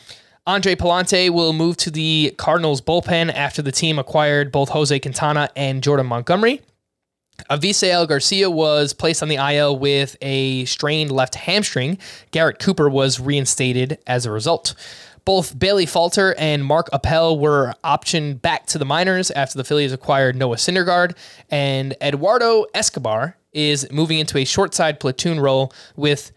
Andre Pallante will move to the Cardinals bullpen after the team acquired both Jose Quintana and Jordan Montgomery. Avisail Garcia was placed on the IL with a strained left hamstring. Garrett Cooper was reinstated as a result. Both Bailey Falter and Mark Appel were optioned back to the minors after the Phillies acquired Noah Syndergaard, and Eduardo Escobar is moving into a short side platoon role with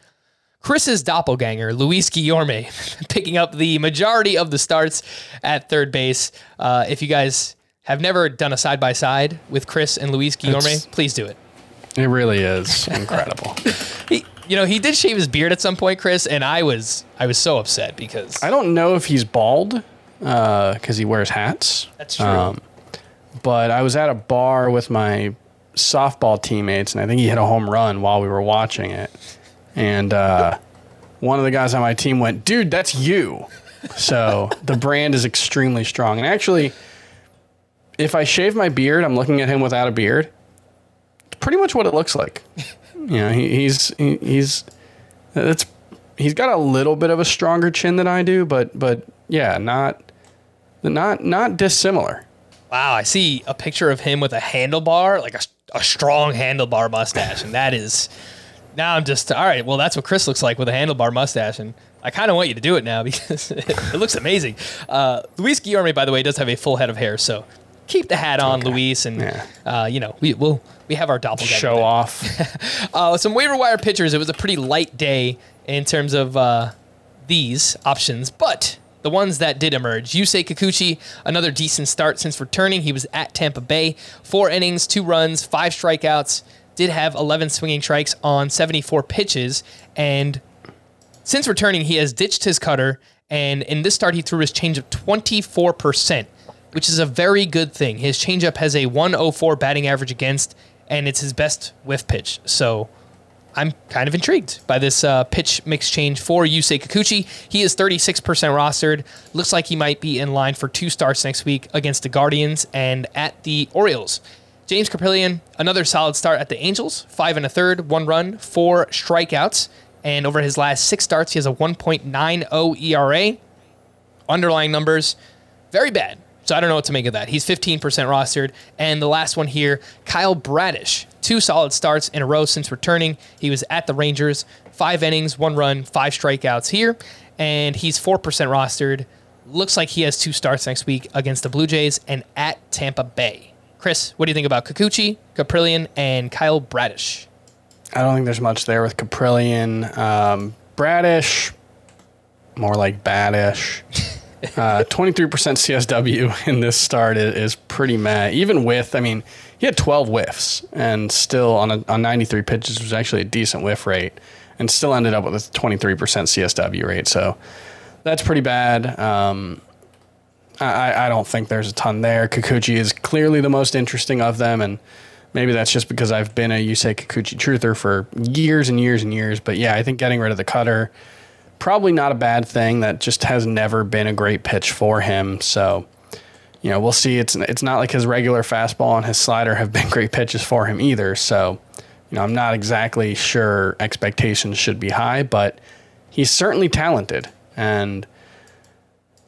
Chris's doppelganger, Luis Guillorme, picking up the majority of the starts at third base. Uh, if you guys have never done a side by side with Chris and Luis Guillorme,
It's-
please do it.
It really is incredible.
He, you know, he did shave his beard at some point, Chris, and I was I was so upset because
I don't know if he's bald because he wears hats.
that's true.
Um, but I was at a bar with my softball teammates, and I think he hit a home run while we were watching it. And uh, one of the guys on my team went, "Dude, that's you." So the brand is extremely strong. And actually, if I shave my beard, I'm looking at him without a beard. It's pretty much what it looks like. You know, he, he's he, he's it's he's got a little bit of a stronger chin than I do, but but yeah, not not not dissimilar.
wow, I see a picture of him with a handlebar, like a, a strong handlebar mustache, and that is now I'm just all right. Well, that's what Chris looks like with a handlebar mustache, and I kind of want you to do it now because it, looks amazing. Uh, Luis Guillorme, by the way, does have a full head of hair, so keep the hat on, Luis, and
Yeah.
uh, you know we will we have our doppelganger.
Show
there.
off.
Uh, some waiver wire pitchers. It was a pretty light day in terms of uh, these options, but the ones that did emerge. Yusei Kikuchi, another decent start since returning. He was at Tampa Bay, four innings, two runs, five strikeouts, did have 11 swinging strikes on 74 pitches. And since returning, he has ditched his cutter. And in this start, he threw his changeup 24%, which is a very good thing. His changeup has a 104 batting average against, and it's his best whiff pitch. So I'm kind of intrigued by this uh, pitch mix change for Yusei Kikuchi. He is 36% rostered. Looks like he might be in line for two starts next week against the Guardians and at the Orioles. James Kaprielian, another solid start at the Angels, five and a third, one run, four strikeouts, and over his last six starts, he has a 1.90 ERA. Underlying numbers, very bad. So I don't know what to make of that. He's 15% rostered. And the last one here, Kyle Bradish. Two solid starts in a row since returning. He was at the Rangers, five innings, one run, five strikeouts here. And he's 4% rostered. Looks like he has two starts next week against the Blue Jays and at Tampa Bay. Chris, what do you think about Kikuchi, Kaprielian, and Kyle Bradish?
I don't think there's much there with Kaprielian. Um, Bradish, more like Badish. Uh, 23% CSW in this start is, pretty mad. Even with, I mean, he had 12 whiffs and still on a, on 93 pitches was actually a decent whiff rate and still ended up with a 23% CSW rate. So that's pretty bad. Um, I, I don't think there's a ton there. Kikuchi is clearly the most interesting of them, and maybe that's just because I've been a Yusei Kikuchi truther for years and years and years. But yeah, I think getting rid of the cutter probably not a bad thing. That just has never been a great pitch for him. So you know, we'll see. It's it's not like his regular fastball and his slider have been great pitches for him either. So you know, I'm not exactly sure expectations should be high, but he's certainly talented and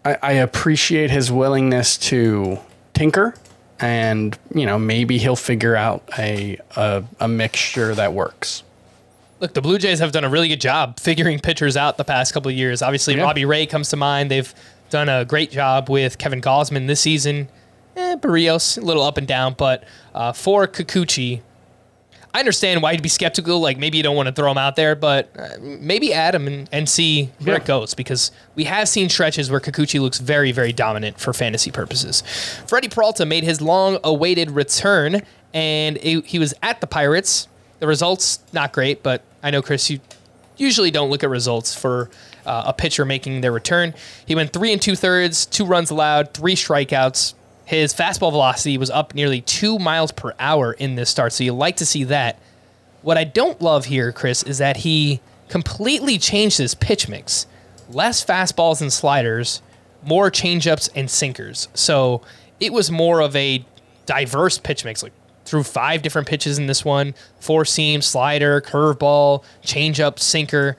I, I appreciate his willingness to tinker and you know maybe he'll figure out a, a, a mixture that works
look the blue jays have done a really good job figuring pitchers out the past couple of years obviously yeah. robbie ray comes to mind they've done a great job with kevin Gausman this season eh, Berrios, a little up and down but uh, for kikuchi I understand why you'd be skeptical. Like maybe you don't want to throw him out there, but uh, maybe add him and, and see where yeah. it goes because we have seen stretches where Kikuchi looks very, very dominant for fantasy purposes. Freddie Peralta made his long awaited return and it, he was at the Pirates. The results, not great, but I know, Chris, you usually don't look at results for uh, a pitcher making their return. He went three and two thirds, two runs allowed, three strikeouts, his fastball velocity was up nearly two miles per hour in this start, so you like to see that. What I don't love here, Chris, is that he completely changed his pitch mix. Less fastballs and sliders, more changeups and sinkers. So it was more of a diverse pitch mix. Like threw five different pitches in this one: four seam, slider, curveball, changeup, sinker.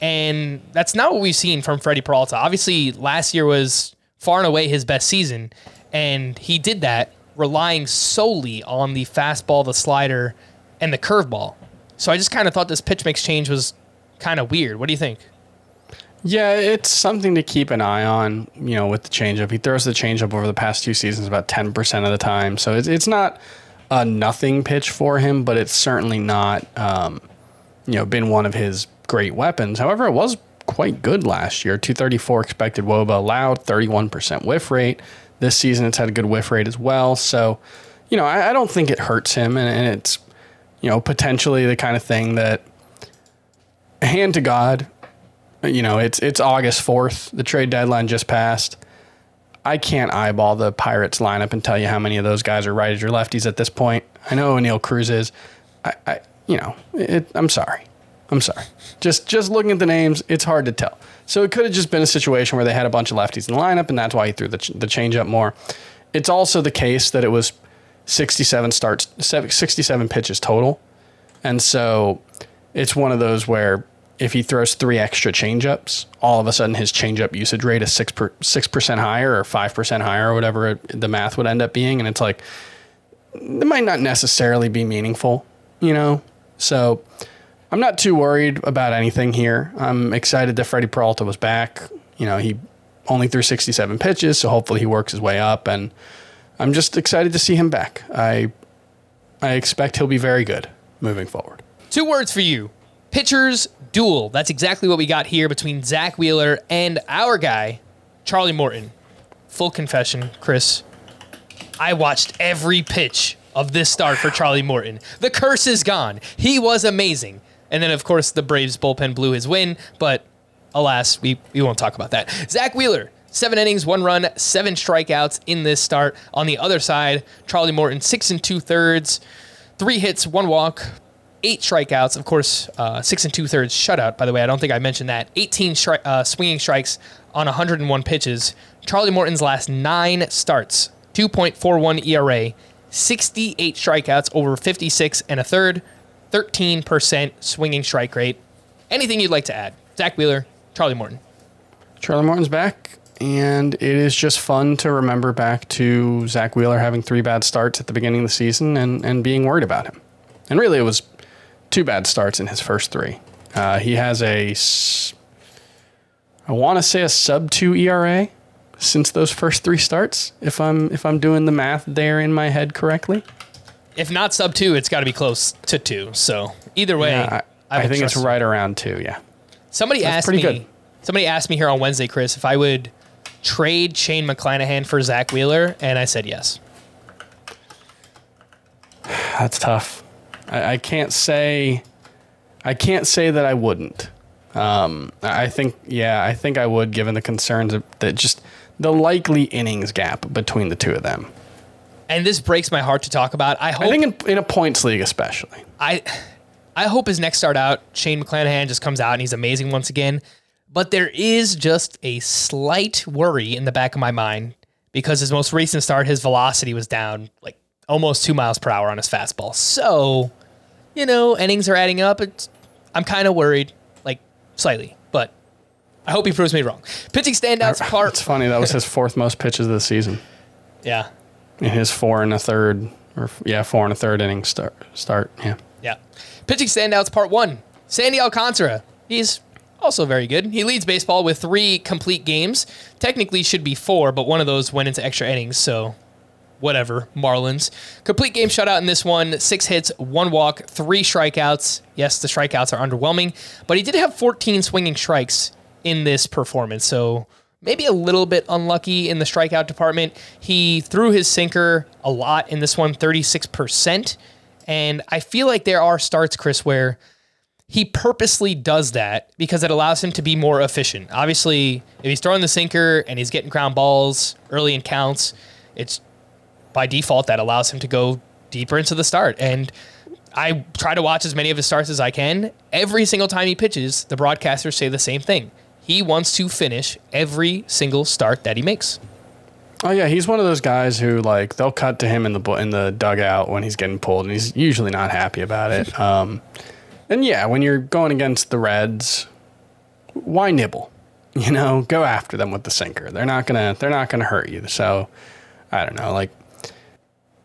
And that's not what we've seen from Freddie Peralta. Obviously, last year was far and away his best season. And he did that relying solely on the fastball, the slider, and the curveball. So I just kind of thought this pitch mix change was kind of weird. What do you think?
Yeah, it's something to keep an eye on, you know, with the changeup. He throws the changeup over the past two seasons about 10% of the time. So it's, it's not a nothing pitch for him, but it's certainly not, um, you know, been one of his great weapons. However, it was quite good last year 234 expected wOBA allowed, 31% whiff rate. This season, it's had a good whiff rate as well. So, you know, I, I don't think it hurts him, and, and, it's, you know, potentially the kind of thing that, hand to God, you know, it's it's August fourth. The trade deadline just passed. I can't eyeball the Pirates lineup and tell you how many of those guys are righties or lefties at this point. I know Oneil Cruz is. I, I you know, it, I'm sorry. I'm sorry. Just just looking at the names, it's hard to tell. So it could have just been a situation where they had a bunch of lefties in the lineup, and that's why he threw the, the change up more. It's also the case that it was 67 starts, 67 pitches total. And so it's one of those where if he throws three extra changeups, all of a sudden his changeup usage rate is six six percent higher or five percent higher or whatever the math would end up being, and it's like it might not necessarily be meaningful, you know. So I'm not too worried about anything here. I'm excited that Freddie Peralta was back. You know, he only threw 67 pitches, so hopefully he works his way up. And I'm just excited to see him back. I I expect he'll be very good moving forward.
Two words for you: pitchers duel. That's exactly what we got here between Zack Wheeler and our guy, Charlie Morton. Full confession, Chris. I watched every pitch of this start for Charlie Morton. The curse is gone. He was amazing. And then, of course, the Braves bullpen blew his win, but alas, we, we won't talk about that. Zack Wheeler, seven innings, one run, seven strikeouts in this start. On the other side, Charlie Morton, six and two thirds, three hits, one walk, eight strikeouts. Of course, uh, six and two thirds shutout, by the way. I don't think I mentioned that. 18 stri- uh, swinging strikes on 101 pitches. Charlie Morton's last nine starts, 2.41 ERA, 68 strikeouts over 56 and a third, 13% swinging strike rate. Anything you'd like to add? Zack Wheeler, Charlie Morton.
Charlie Morton's back, and it is just fun to remember back to Zack Wheeler having three bad starts at the beginning of the season and, and being worried about him. And really, it was two bad starts in his first three. Uh, he has a, I want to say a sub two ERA since those first three starts. If I'm if I'm doing the math there in my head correctly,
If not sub two, it's got to be close to two. So either way,
Yeah, I, I
will
think it's right around two. Yeah.
Somebody
That's
asked
pretty
me.
good.
Somebody asked me here on Wednesday, Chris, if I would trade Shane McClanahan for Zack Wheeler, and I said yes.
That's tough. I, I can't say. I can't say that I wouldn't. Um, I think, yeah, I think I would, given the concerns of, that just the likely innings gap between the two of them.
And this breaks my heart to talk about. I hope
I think in, in a points league, especially.
I I hope his next start out, Shane McClanahan just comes out and he's amazing once again. But there is just a slight worry in the back of my mind because his most recent start, his velocity was down like almost two miles per hour on his fastball. So, you know, innings are adding up. It's, I'm kind of worried, like slightly, but I hope he proves me wrong. Pitching standouts part.
It's funny that was his fourth most pitches of the season
Yeah,
in his four and a third, or yeah, four and a third inning start. Start, yeah.
Yeah. Pitching standouts part one. Sandy Alcantara. He's also very good. He leads baseball with three complete games. Technically should be four, but one of those went into extra innings, so whatever. Marlins. Complete game shutout in this one. Six hits, one walk, three strikeouts. Yes, the strikeouts are underwhelming, but he did have 14 swinging strikes in this performance, so maybe a little bit unlucky in the strikeout department. He threw his sinker a lot in this one, 36%. And I feel like there are starts, Chris, where he purposely does that because it allows him to be more efficient. Obviously, if he's throwing the sinker and he's getting ground balls early in counts, it's by default that allows him to go deeper into the start. And I try to watch as many of his starts as I can. Every single time he pitches, the broadcasters say the same thing. He wants to finish every single start that he makes.
Oh yeah, he's one of those guys who like they'll cut to him in the in the dugout when he's getting pulled, and he's usually not happy about it. Um, and yeah, when you're going against the Reds, why nibble? You know, go after them with the sinker. They're not gonna they're not gonna hurt you. So I don't know, like.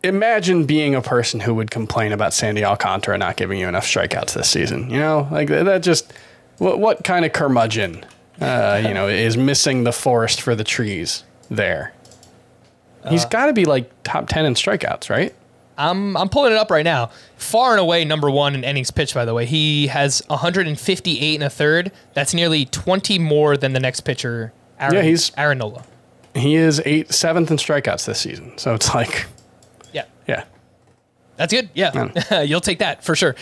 Imagine being a person who would complain about Sandy Alcantara not giving you enough strikeouts this season. You know, like that just what what kind of curmudgeon, uh, you know, is missing the forest for the trees there. He's got to be like top 10 in strikeouts, right?
I'm I'm pulling it up right now. Far and away number one in innings pitched. By the way, he has 158 and a third. That's nearly 20 more than the next pitcher. Aaron,
Yeah, he's-
Aaron Nola.
He is eight, seventh in strikeouts this season. So it's like,
Yeah,
yeah.
that's good. Yeah, you'll take that for sure.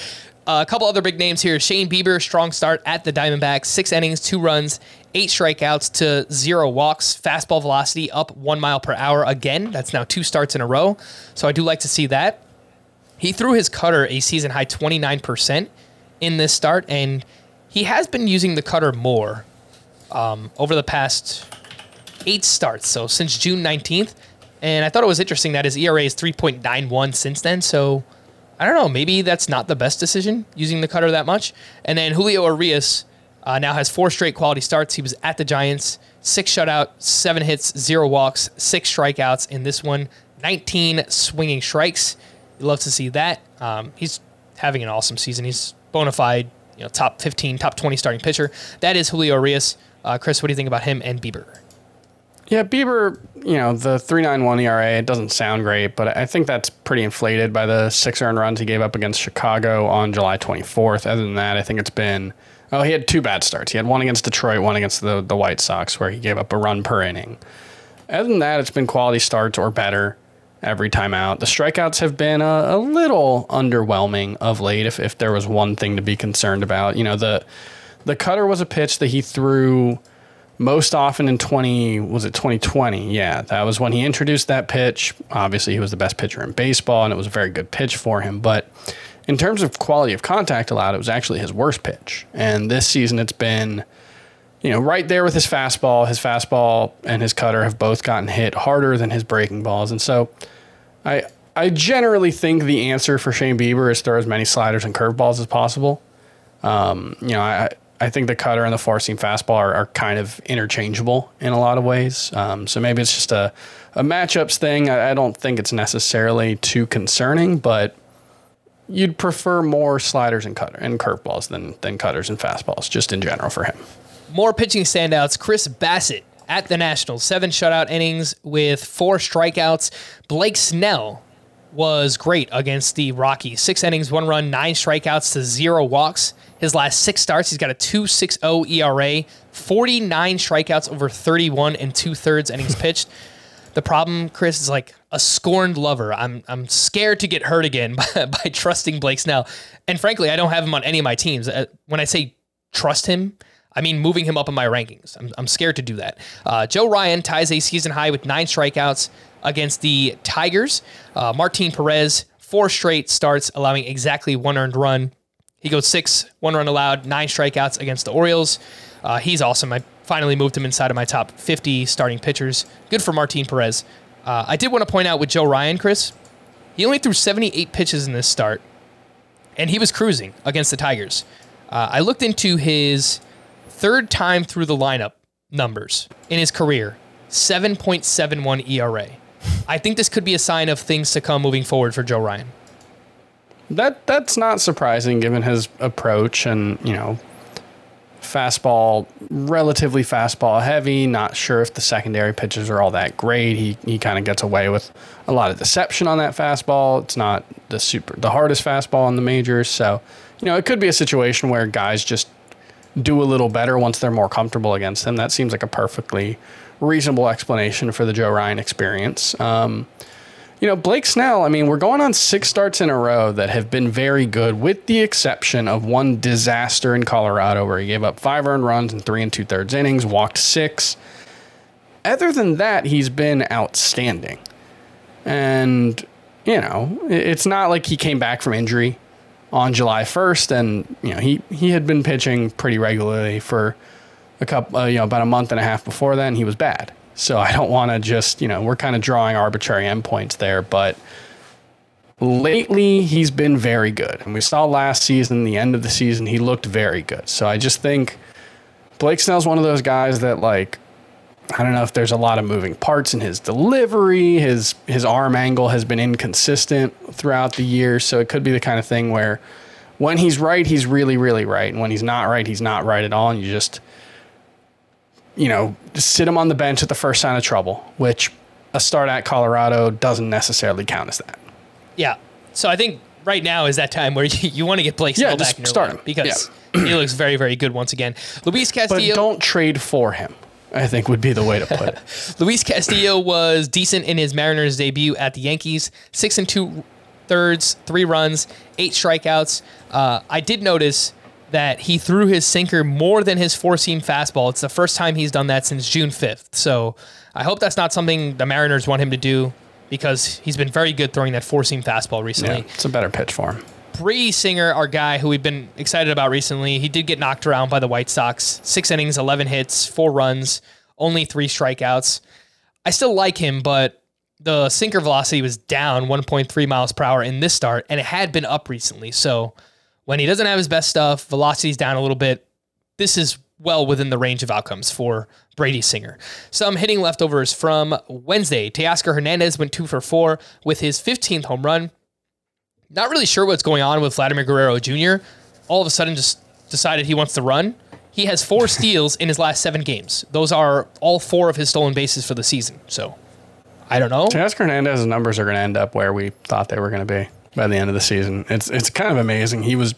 Uh, a couple other big names here. Shane Bieber, strong start at the Diamondbacks. Six innings, two runs, eight strikeouts to zero walks. Fastball velocity up one mile per hour again. That's now two starts in a row. So I do like to see that. He threw his cutter a season high 29% in this start, and he has been using the cutter more um, over the past eight starts. So since June 19th. And I thought it was interesting that his ERA is 3.91 since then. So I don't know. Maybe that's not the best decision using the cutter that much. And then Julio Urias uh, now has four straight quality starts. He was at the Giants, six shutout, seven hits, zero walks, six strikeouts in this one, 19 swinging strikes. You love to see that. Um, he's having an awesome season. He's bona fide, you know, top 15, top 20 starting pitcher. That is Julio Urias. Uh, Chris, what do you think about him and Bieber?
Yeah, Bieber, you know, the 391 ERA, it doesn't sound great, but I think that's pretty inflated by the six earned runs he gave up against Chicago on July 24th. Other than that, I think it's been, oh, he had two bad starts. He had one against Detroit, one against the, the White Sox, where he gave up a run per inning. Other than that, it's been quality starts or better. every time out. The strikeouts have been a, a little underwhelming of late. If if there was one thing to be concerned about, you know the the cutter was a pitch that he threw most often in 20 was it 2020 yeah that was when he introduced that pitch. Obviously he was the best pitcher in baseball and it was a very good pitch for him. But in terms of quality of contact allowed it was actually his worst pitch. And this season it's been you know right there with his fastball. His fastball and his cutter have both gotten hit harder than his breaking balls. And so i i generally think the answer for shane bieber is throw as many sliders and curveballs as possible. Um, you know i I think the cutter and the four seam fastball are, are, kind of interchangeable in a lot of ways. Um, so maybe it's just a, a matchups thing. I, I, don't think it's necessarily too concerning, but you'd prefer more sliders and cutter and curveballs than than cutters and fastballs, just in general for him.
More pitching standouts: Chris Bassitt at the Nationals, seven shutout innings with four strikeouts. Blake Snell was great against the Rockies. Six innings, one run, nine strikeouts to zero walks. His last six starts, he's got a 2.60 ERA, 49 strikeouts over 31 and two thirds innings pitched. The problem, Chris, is like a scorned lover. I'm I'm scared to get hurt again by, by trusting Blake Snell, and frankly, I don't have him on any of my teams. Uh, when I say trust him, I mean moving him up in my rankings. I'm, I'm scared to do that. Uh, Joe Ryan ties a season high with nine strikeouts against the Tigers. Uh, Martin Perez four straight starts, allowing exactly one earned run. He goes six, one run allowed, nine strikeouts against the Orioles. Uh, he's awesome. I finally moved him inside of my top 50 starting pitchers. Good for Martin Perez. Uh, I did want to point out with Joe Ryan, Chris, he only threw 78 pitches in this start, and he was cruising against the Tigers. Uh, I looked into his third time through the lineup numbers in his career 7.71 ERA. I think this could be a sign of things to come moving forward for Joe Ryan.
That that's not surprising given his approach and you know fastball relatively fastball heavy. Not sure if the secondary pitches are all that great. He he kind of gets away with a lot of deception on that fastball. It's not the super the hardest fastball in the majors, so you know it could be a situation where guys just do a little better once they're more comfortable against him. That seems like a perfectly reasonable explanation for the Joe Ryan experience. Um, you know, Blake Snell, I mean, we're going on six starts in a row that have been very good, with the exception of one disaster in Colorado where he gave up five earned runs in three and two thirds innings, walked six. Other than that, he's been outstanding. And, you know, it's not like he came back from injury on July 1st and, you know, he, he had been pitching pretty regularly for a couple, uh, you know, about a month and a half before then. He was bad. So I don't want to just, you know, we're kind of drawing arbitrary endpoints there, but lately he's been very good. And we saw last season, the end of the season, he looked very good. So I just think Blake Snell's one of those guys that like I don't know if there's a lot of moving parts in his delivery. His his arm angle has been inconsistent throughout the year, so it could be the kind of thing where when he's right, he's really really right, and when he's not right, he's not right at all, and you just you know, sit him on the bench at the first sign of trouble, which a start at Colorado doesn't necessarily count as that.
Yeah. So I think right now is that time where you, you want to get Blake Snell
yeah,
back in your
start him
because yeah. he looks very, very good once again. Luis Castillo.
But don't trade for him. I think would be the way to put it.
Luis Castillo was decent in his Mariners debut at the Yankees. Six and two thirds, three runs, eight strikeouts. Uh, I did notice that he threw his sinker more than his four seam fastball. It's the first time he's done that since June 5th. So I hope that's not something the Mariners want him to do because he's been very good throwing that four seam fastball recently.
Yeah, it's a better pitch for him.
Brady Singer, our guy who we've been excited about recently, he did get knocked around by the White Sox. Six innings, 11 hits, four runs, only three strikeouts. I still like him, but the sinker velocity was down 1.3 miles per hour in this start, and it had been up recently. So when he doesn't have his best stuff, velocity's down a little bit. This is well within the range of outcomes for Brady Singer. Some hitting leftovers from Wednesday. Teoscar Hernandez went two for four with his 15th home run. Not really sure what's going on with Vladimir Guerrero Jr. All of a sudden, just decided he wants to run. He has four steals in his last seven games. Those are all four of his stolen bases for the season. So, I don't know.
Teoscar Hernandez's numbers are going to end up where we thought they were going to be by the end of the season. It's it's kind of amazing. He was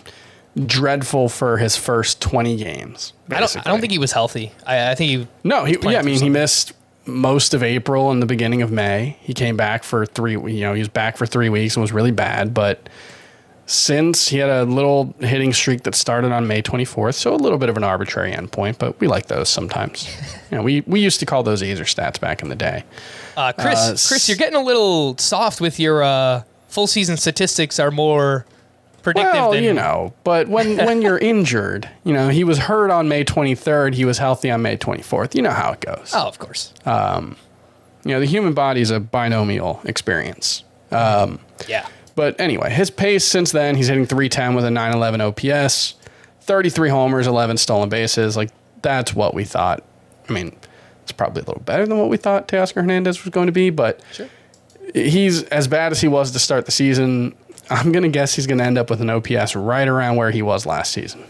dreadful for his first 20 games.
I don't, I don't think he was healthy. I, I think he
no, he yeah. I mean, he missed most of April and the beginning of May. He came back for three. You know, he was back for three weeks and was really bad. But since he had a little hitting streak that started on May 24th, so a little bit of an arbitrary endpoint, but we like those sometimes. you know, we we used to call those Azer stats back in the day.
Uh, Chris,
Uh,
Chris, you're getting a little soft with your uh, full season statistics. Are more predictive
Well,
than
you know, but when when you're injured, you know, he was hurt on May 23rd. He was healthy on May 24th. You know how it goes.
Oh, of course.
Um, you know, the human body is a binomial experience.
Um, yeah.
But anyway, his pace since then, he's hitting 310 with a 911 OPS, 33 homers, 11 stolen bases. Like, that's what we thought. I mean, it's probably a little better than what we thought Teoscar Hernandez was going to be, but he's as bad as he was to start the season. I'm going to guess he's going to end up with an OPS right around where he was last season.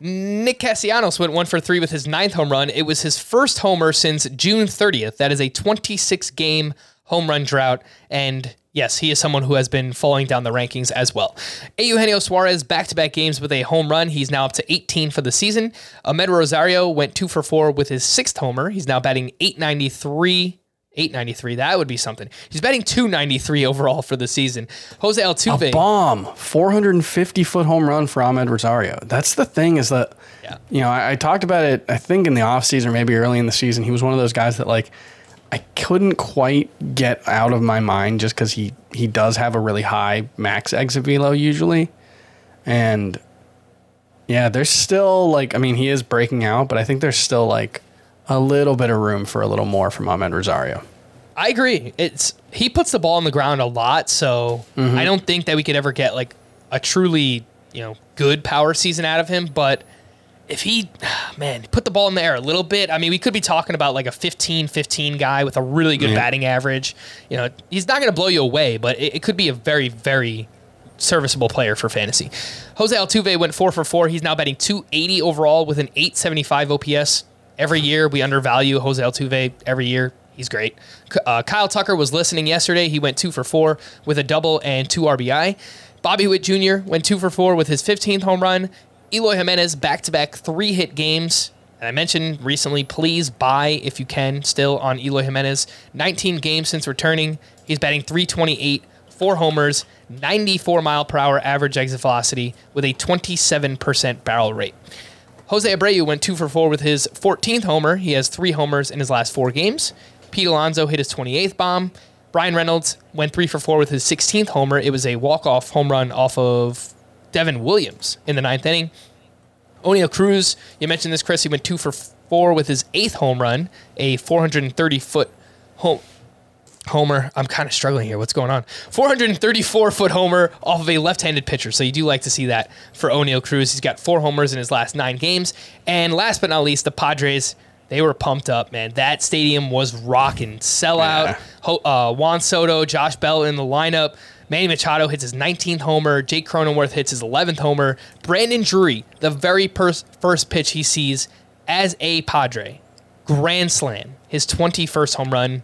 Nick Castellanos went one for three with his ninth home run. It was his first homer since June 30th. That is a 26 game home run drought. And yes, he is someone who has been falling down the rankings as well. Eugenio Suarez back to back games with a home run. He's now up to 18 for the season. Amed Rosario went two for four with his sixth homer. He's now batting 893. 893. That would be something. He's batting 293 overall for the season. Jose Altuve.
Bomb, 450 foot home run for Amed Rosario. That's the thing is that,
Yeah.
you know, I, I talked about it, I think in the offseason or maybe early in the season. He was one of those guys that, like, I couldn't quite get out of my mind just because he, he does have a really high max exit velo usually. And yeah, there's still, like, I mean, he is breaking out, but I think there's still, like, a little bit of room for a little more from Amed Rosario.
I agree. It's he puts the ball on the ground a lot, so
Mm-hmm.
I don't think that we could ever get like a truly, you know, good power season out of him, but if he man, put the ball in the air a little bit, I mean, we could be talking about like a 15-15 guy with a really good
Yeah.
batting average. You know, he's not going to blow you away, but it, it could be a very very serviceable player for fantasy. Jose Altuve went 4 for 4. He's now batting 280 overall with an 875 OPS. Every year we undervalue Jose Altuve every year. He's great. Uh, Kyle Tucker was listening yesterday. He went two for four with a double and two RBI. Bobby Witt Jr. went two for four with his 15th home run. Eloy Jimenez back to back three hit games. And I mentioned recently, please buy if you can still on Eloy Jimenez. 19 games since returning. He's batting 328, four homers, 94 mile per hour average exit velocity with a 27% barrel rate. Jose Abreu went two for four with his 14th homer. He has three homers in his last four games. Pete Alonso hit his 28th bomb. Bryan Reynolds went three for four with his 16th homer. It was a walk-off home run off of Devin Williams in the ninth inning. Oneil Cruz, you mentioned this, Chris. He went two for four with his eighth home run, a 430 foot home homer. I'm kind of struggling here. What's going on? 434 foot homer off of a left-handed pitcher. So you do like to see that for Oneil Cruz. He's got four homers in his last nine games. And last but not least, the Padres. They were pumped up, man. That stadium was rocking. Sellout.
Yeah.
Ho- uh, Juan Soto, Josh Bell in the lineup. Manny Machado hits his 19th homer. Jake Cronenworth hits his 11th homer. Brandon Drury, the very pers- first pitch he sees as a Padre, grand slam, his 21st home run.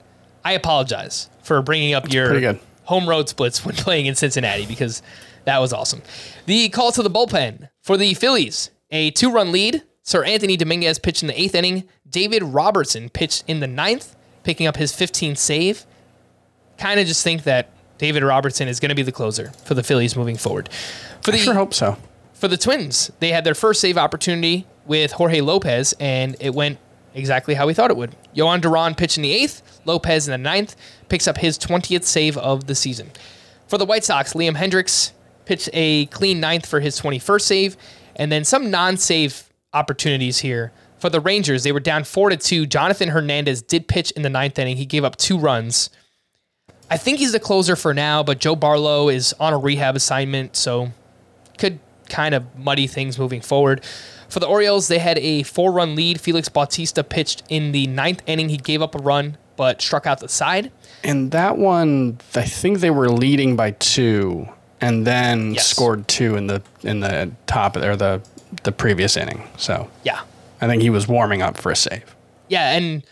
I apologize for bringing up your home road splits when playing in Cincinnati because that was awesome. The call to the bullpen for the Phillies, a two run lead. Seranthony Dominguez pitched in the eighth inning. David Robertson pitched in the ninth, picking up his 15th save. Kind of just think that David Robertson is going to be the closer for the Phillies moving forward. For
I
the
sure hope so.
for the Twins, they had their first save opportunity with Jorge Lopez, and it went exactly how we thought it would. Jhoan Duran pitched in the eighth, Lopez in the ninth, picks up his 20th save of the season. For the White Sox, Liam Hendriks pitched a clean ninth for his 21st save, and then some non save opportunities here. For the Rangers, they were down four to two. Jonathan Hernandez did pitch in the ninth inning. He gave up two runs. I think he's the closer for now, but Joe Barlow is on a rehab assignment, so could kind of muddy things moving forward. For the Orioles, they had a four run lead. Felix Bautista pitched in the ninth inning. He gave up a run, but struck out the side.
And that one, I think they were leading by two, and then
Yes.
scored two in the in the top or the the previous inning. So
Yeah.
I think he was warming up for a save.
Yeah, and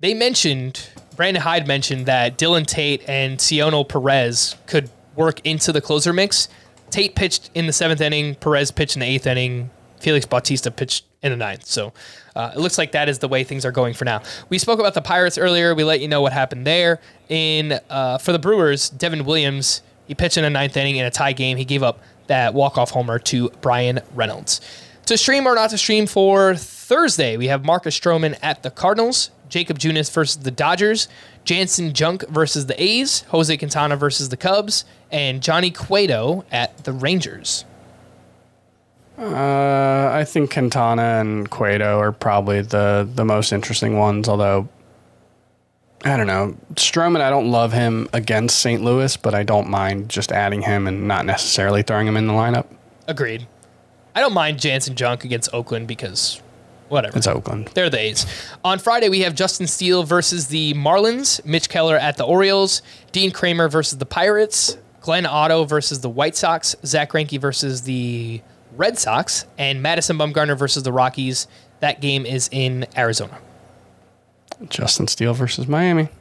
they mentioned, Brandon Hyde mentioned that Dylan Tate and Cionel Perez could work into the closer mix. Tate pitched in the seventh inning, Perez pitched in the eighth inning, Felix Bautista pitched in the ninth. So uh, it looks like that is the way things are going for now. We spoke about the Pirates earlier. We let you know what happened there. In uh, for the Brewers, Devin Williams he pitched in a ninth inning in a tie game. He gave up that walk off homer to Bryan Reynolds. To stream or not to stream for Thursday, we have Marcus Stroman at the Cardinals, Jakob Junis versus the Dodgers, Janson Junk versus the A's, Jose Quintana versus the Cubs, and Johnny Cueto at the Rangers.
Uh, I think Quintana and Cueto are probably the the most interesting ones. Although I don't know Stroman, I don't love him against St. Louis, but I don't mind just adding him and not necessarily throwing him in the lineup.
Agreed. I don't mind Janson Junk against Oakland because whatever.
It's Oakland.
They're the A's. On Friday, we have Justin Steele versus the Marlins, Mitch Keller at the Orioles, Dean Kremer versus the Pirates, Glenn Otto versus the White Sox, Zack Greinke versus the Red Sox, and Madison Bumgarner versus the Rockies. That game is in Arizona.
Justin Steele versus Miami.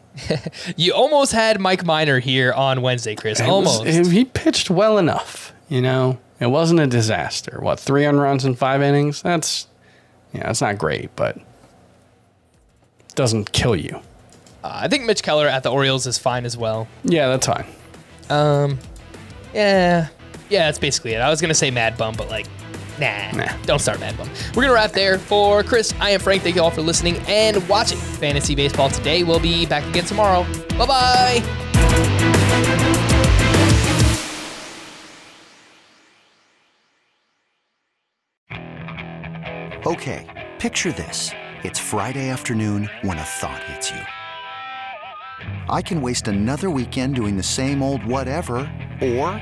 You almost had Mike Minor here on Wednesday, Chris.
It
almost.
it- he pitched well enough. You know, it wasn't a disaster. What three runs in five innings? That's yeah, that's not great, but doesn't kill you.
I think Mitch Keller at the Orioles is fine as well.
Yeah, that's fine.
Um, yeah. Yeah, that's basically it. I was going to say Mad Bum, but like, nah,
Nah.
Don't start Mad Bum. We're going to wrap there. For Chris, I am Frank. Thank you all for listening and watching Fantasy Baseball today. We'll be back again tomorrow. Bye bye.
Okay, picture this. It's Friday afternoon when a thought hits you. I can waste another weekend doing the same old whatever, or